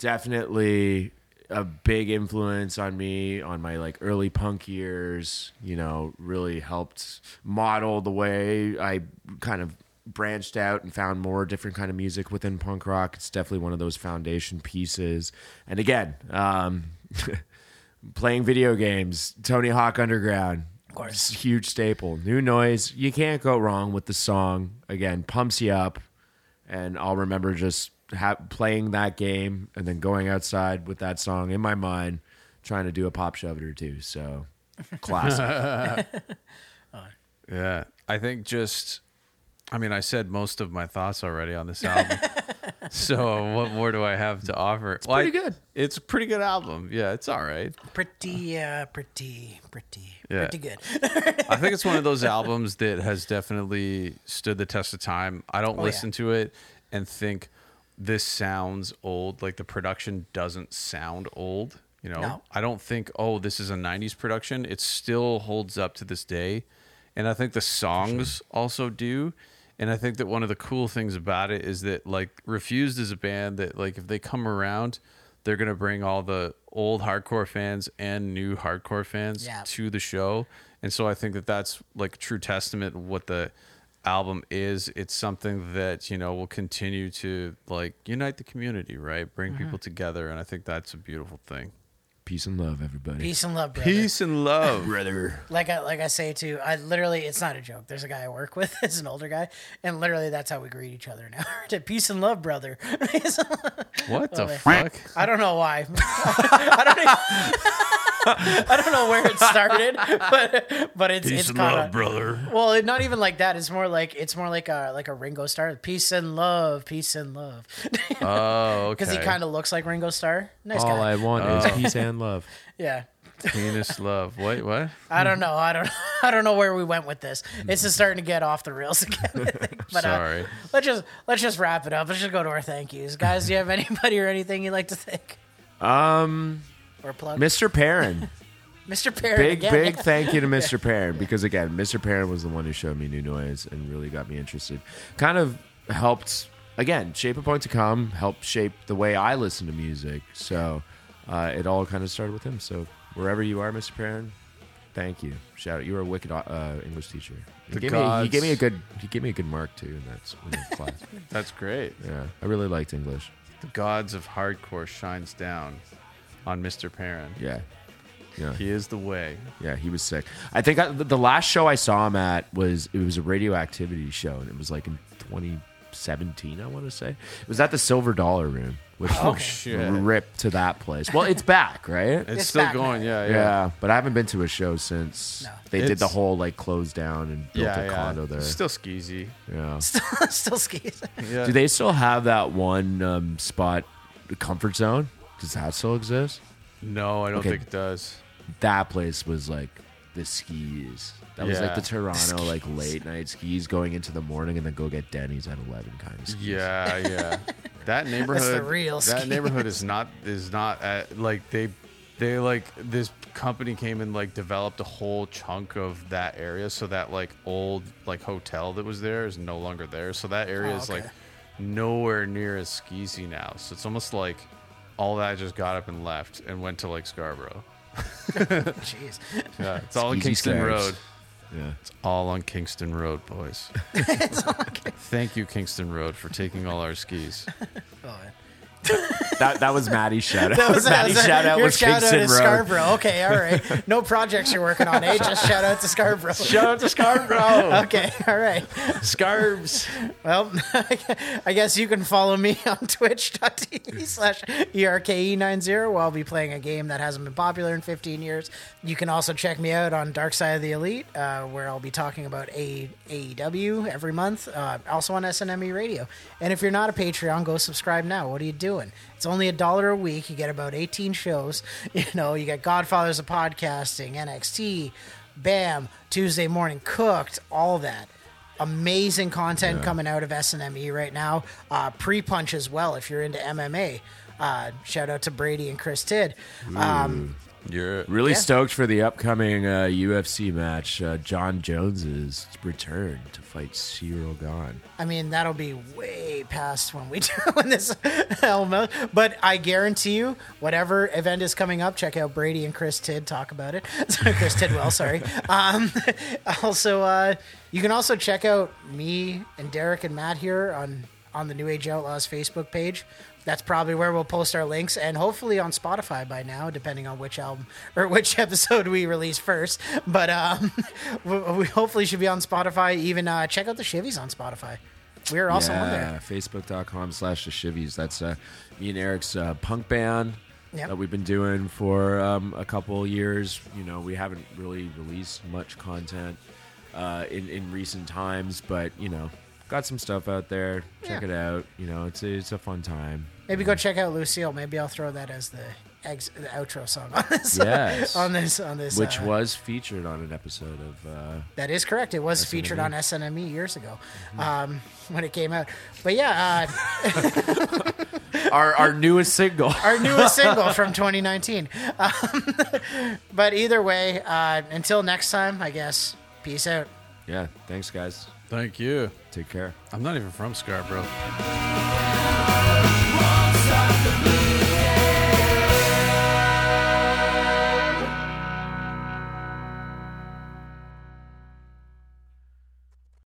[SPEAKER 6] definitely a big influence on me on my like early punk years. You know, really helped model the way I kind of branched out and found more different kind of music within punk rock. It's definitely one of those foundation pieces. And again, um, playing video games, Tony Hawk Underground. Of
[SPEAKER 4] course.
[SPEAKER 6] huge staple. New noise. You can't go wrong with the song. Again, pumps you up. And I'll remember just ha- playing that game and then going outside with that song in my mind, trying to do a pop shove it or two. So, classic.
[SPEAKER 5] Yeah, I think just. I mean, I said most of my thoughts already on this album. so what more do I have to offer? It's
[SPEAKER 6] pretty good.
[SPEAKER 5] It's a pretty good album. Yeah, it's all right.
[SPEAKER 4] Pretty, uh, pretty, pretty,
[SPEAKER 5] Yeah.
[SPEAKER 4] pretty good.
[SPEAKER 5] I think it's one of those albums that has definitely stood the test of time. I don't
[SPEAKER 4] Oh, yeah.
[SPEAKER 5] listen to it and think this sounds old. Like the production doesn't sound old. You know,
[SPEAKER 4] No.
[SPEAKER 5] I don't think, oh, this is a 90s production. It still holds up to this day. And I think the songs also do. And I think that one of the cool things about it is that, like, Refused is a band that, like, if they come around, they're going to bring all the old hardcore fans and new hardcore fans
[SPEAKER 4] Yeah.
[SPEAKER 5] to the show. And so I think that that's like true testament what the album is. It's something that, you know, will continue to like unite the community, right? Bring
[SPEAKER 4] Mm-hmm.
[SPEAKER 5] people together. And I think that's a beautiful thing.
[SPEAKER 6] Peace and love, everybody.
[SPEAKER 4] Peace and love, brother.
[SPEAKER 5] Peace and love.
[SPEAKER 6] brother.
[SPEAKER 4] Like I like I say too, I literally it's not a joke. There's a guy I work with, it's an older guy, and literally that's how we greet each other now. to peace and love, brother.
[SPEAKER 5] What the
[SPEAKER 4] man.
[SPEAKER 5] fuck?
[SPEAKER 4] I don't know why. I don't even, I don't know where it started, but but it's it's kind of
[SPEAKER 5] brother.
[SPEAKER 4] well, it, not even like that. It's more like it's more like a like a Ringo Starr. Peace and love, peace and love,
[SPEAKER 5] Oh, okay.
[SPEAKER 4] because he kind of looks like Ringo Starr. Nice
[SPEAKER 6] All
[SPEAKER 4] guy.
[SPEAKER 6] I want is peace and love.
[SPEAKER 4] yeah.
[SPEAKER 5] penis love. Wait, what?
[SPEAKER 4] I don't know. I don't. I don't know where we went with this. It's just starting to get off the rails again. I think. But, uh,
[SPEAKER 5] Sorry.
[SPEAKER 4] let's just let's just wrap it up. Let's just go to our thank yous, guys. Do you have anybody or anything you'd like to thank
[SPEAKER 6] Um,
[SPEAKER 4] or plug?
[SPEAKER 6] Mr. Perrin.
[SPEAKER 4] Mr. Perrin.
[SPEAKER 6] big
[SPEAKER 4] again.
[SPEAKER 6] big thank you to Mr. Perrin because again, Mr. Perrin was the one who showed me new noise and really got me interested. Kind of helped again shape a point to come, helped shape the way I listen to music. So uh, it all kind of started with him. So wherever you are, Mr. Perrin, thank you. Shout out, you were a wicked uh, English teacher. He gave, me, he gave me a good he gave me a good mark too in that, in that class.
[SPEAKER 5] That's great.
[SPEAKER 6] Yeah, I really liked English.
[SPEAKER 5] The gods of hardcore shines down on Mr. Perrin.
[SPEAKER 6] Yeah. Yeah.
[SPEAKER 5] He is the way.
[SPEAKER 6] Yeah, he was sick. I think I, the the last show I saw him at was it was a radioactivity show, and it was like in 2017. I want to say it was at the Silver Dollar Room, which
[SPEAKER 5] Oh, shit.
[SPEAKER 6] rip to that place. Well, it's back, right?
[SPEAKER 5] It's,
[SPEAKER 4] It's
[SPEAKER 5] still
[SPEAKER 4] back
[SPEAKER 5] going. Yeah,
[SPEAKER 6] yeah.
[SPEAKER 5] yeah.
[SPEAKER 6] but I haven't been to a show since
[SPEAKER 4] No.
[SPEAKER 6] they did the whole like close down and built
[SPEAKER 5] Yeah,
[SPEAKER 6] a
[SPEAKER 5] yeah.
[SPEAKER 6] condo there.
[SPEAKER 5] It's Still skeezy.
[SPEAKER 6] yeah.
[SPEAKER 4] Still skis.
[SPEAKER 5] Yeah.
[SPEAKER 6] Do they still have that one um, spot, the Comfort Zone? Does that still exist?
[SPEAKER 5] No, I don't
[SPEAKER 6] Okay.
[SPEAKER 5] think it does.
[SPEAKER 6] that place was like the skis. That was like
[SPEAKER 5] Yeah.
[SPEAKER 6] the Toronto like late night skis going into the morning and then go get Denny's at eleven kind of skis.
[SPEAKER 5] Yeah, yeah. That neighborhood.
[SPEAKER 4] real
[SPEAKER 5] That
[SPEAKER 4] ski.
[SPEAKER 5] neighborhood is not is not at, like they they like this company came and like developed a whole chunk of that area so that like old like hotel that was there is no longer there so that area
[SPEAKER 4] Oh,
[SPEAKER 5] is like
[SPEAKER 4] okay.
[SPEAKER 5] nowhere near as skeezy now so it's almost like all that just got up and left and went to like Scarborough
[SPEAKER 4] Jeez.
[SPEAKER 5] yeah it's all on
[SPEAKER 6] Skeezy
[SPEAKER 5] Kingston
[SPEAKER 6] stars.
[SPEAKER 5] Road
[SPEAKER 6] Yeah.
[SPEAKER 5] it's all on Kingston Road boys thank you Kingston Road for taking all our skis
[SPEAKER 4] man.
[SPEAKER 6] That that was Maddie's shout out.
[SPEAKER 4] That was, that
[SPEAKER 6] Maddie's
[SPEAKER 4] was
[SPEAKER 6] shout out
[SPEAKER 4] your
[SPEAKER 6] was
[SPEAKER 4] shout out
[SPEAKER 6] Kingston
[SPEAKER 4] is
[SPEAKER 6] Road.
[SPEAKER 4] Scarborough. Okay, all right. No projects you're working on, eh? Just shout out to Scarborough.
[SPEAKER 6] Shout out to Scarborough.
[SPEAKER 4] Okay, all right.
[SPEAKER 6] Scarbs.
[SPEAKER 4] Well, I guess you can follow me on twitch.tv slash E ERKE90 where I'll be playing a game that hasn't been popular in 15 years. You can also check me out on Dark Side of the Elite, uh, where I'll be talking about A- AEW every month, uh, also on SNME Radio. And if you're not a Patreon, go subscribe now. What are you doing? It's only a dollar a week. You get about 18 shows. You know, you get Godfathers of Podcasting, NXT, BAM, Tuesday Morning Cooked, all that amazing content coming out of SNME right now. Uh, Pre punch as well if you're into MMA. Uh, shout out to Brady and Chris Tidd. Um,
[SPEAKER 5] Yeah.
[SPEAKER 6] Really
[SPEAKER 4] Yeah.
[SPEAKER 6] stoked for the upcoming uh, UFC match. Uh, Jon Jones's return to fight Ciryl Gane.
[SPEAKER 4] I mean, that'll be way past when we do when this. But I guarantee you, whatever event is coming up, check out Brady and Chris Tid talk about it. Chris Tidwell, sorry. Um, also, uh, you can also check out me and Derek and Matt here on on the New Age Outlaws Facebook page. That's probably where we'll post our links, and hopefully on Spotify by now, depending on which album or which episode we release first. But um, we, hopefully should be on Spotify. Even uh, check out the Shivvies on Spotify. We're also on
[SPEAKER 6] yeah,
[SPEAKER 4] there.
[SPEAKER 6] Facebook.com slash the Shivvies. That's uh, me and Eric's uh, punk band
[SPEAKER 4] Yep.
[SPEAKER 6] that we've been doing for um, a couple years. You know, we haven't really released much content uh, in, in recent times, but, you know, got some stuff out there. Check
[SPEAKER 4] Yeah.
[SPEAKER 6] it out. You know, it's a, it's a fun time.
[SPEAKER 4] Maybe go check out Lucille. Maybe I'll throw that as the ex- the outro song on this.
[SPEAKER 6] Yes.
[SPEAKER 4] on this on this.
[SPEAKER 6] Which
[SPEAKER 4] uh,
[SPEAKER 6] was featured on an episode of. Uh,
[SPEAKER 4] that is correct. It was featured on SNME years ago, um, when it came out. But yeah, uh,
[SPEAKER 6] our, our newest single.
[SPEAKER 4] our newest single from 2019. Um, but either way, uh, until next time, I guess. Peace out.
[SPEAKER 6] yeah. Thanks, guys.
[SPEAKER 5] Thank you.
[SPEAKER 6] Take care.
[SPEAKER 5] I'm not even from Scarborough.
[SPEAKER 2] Stop the blue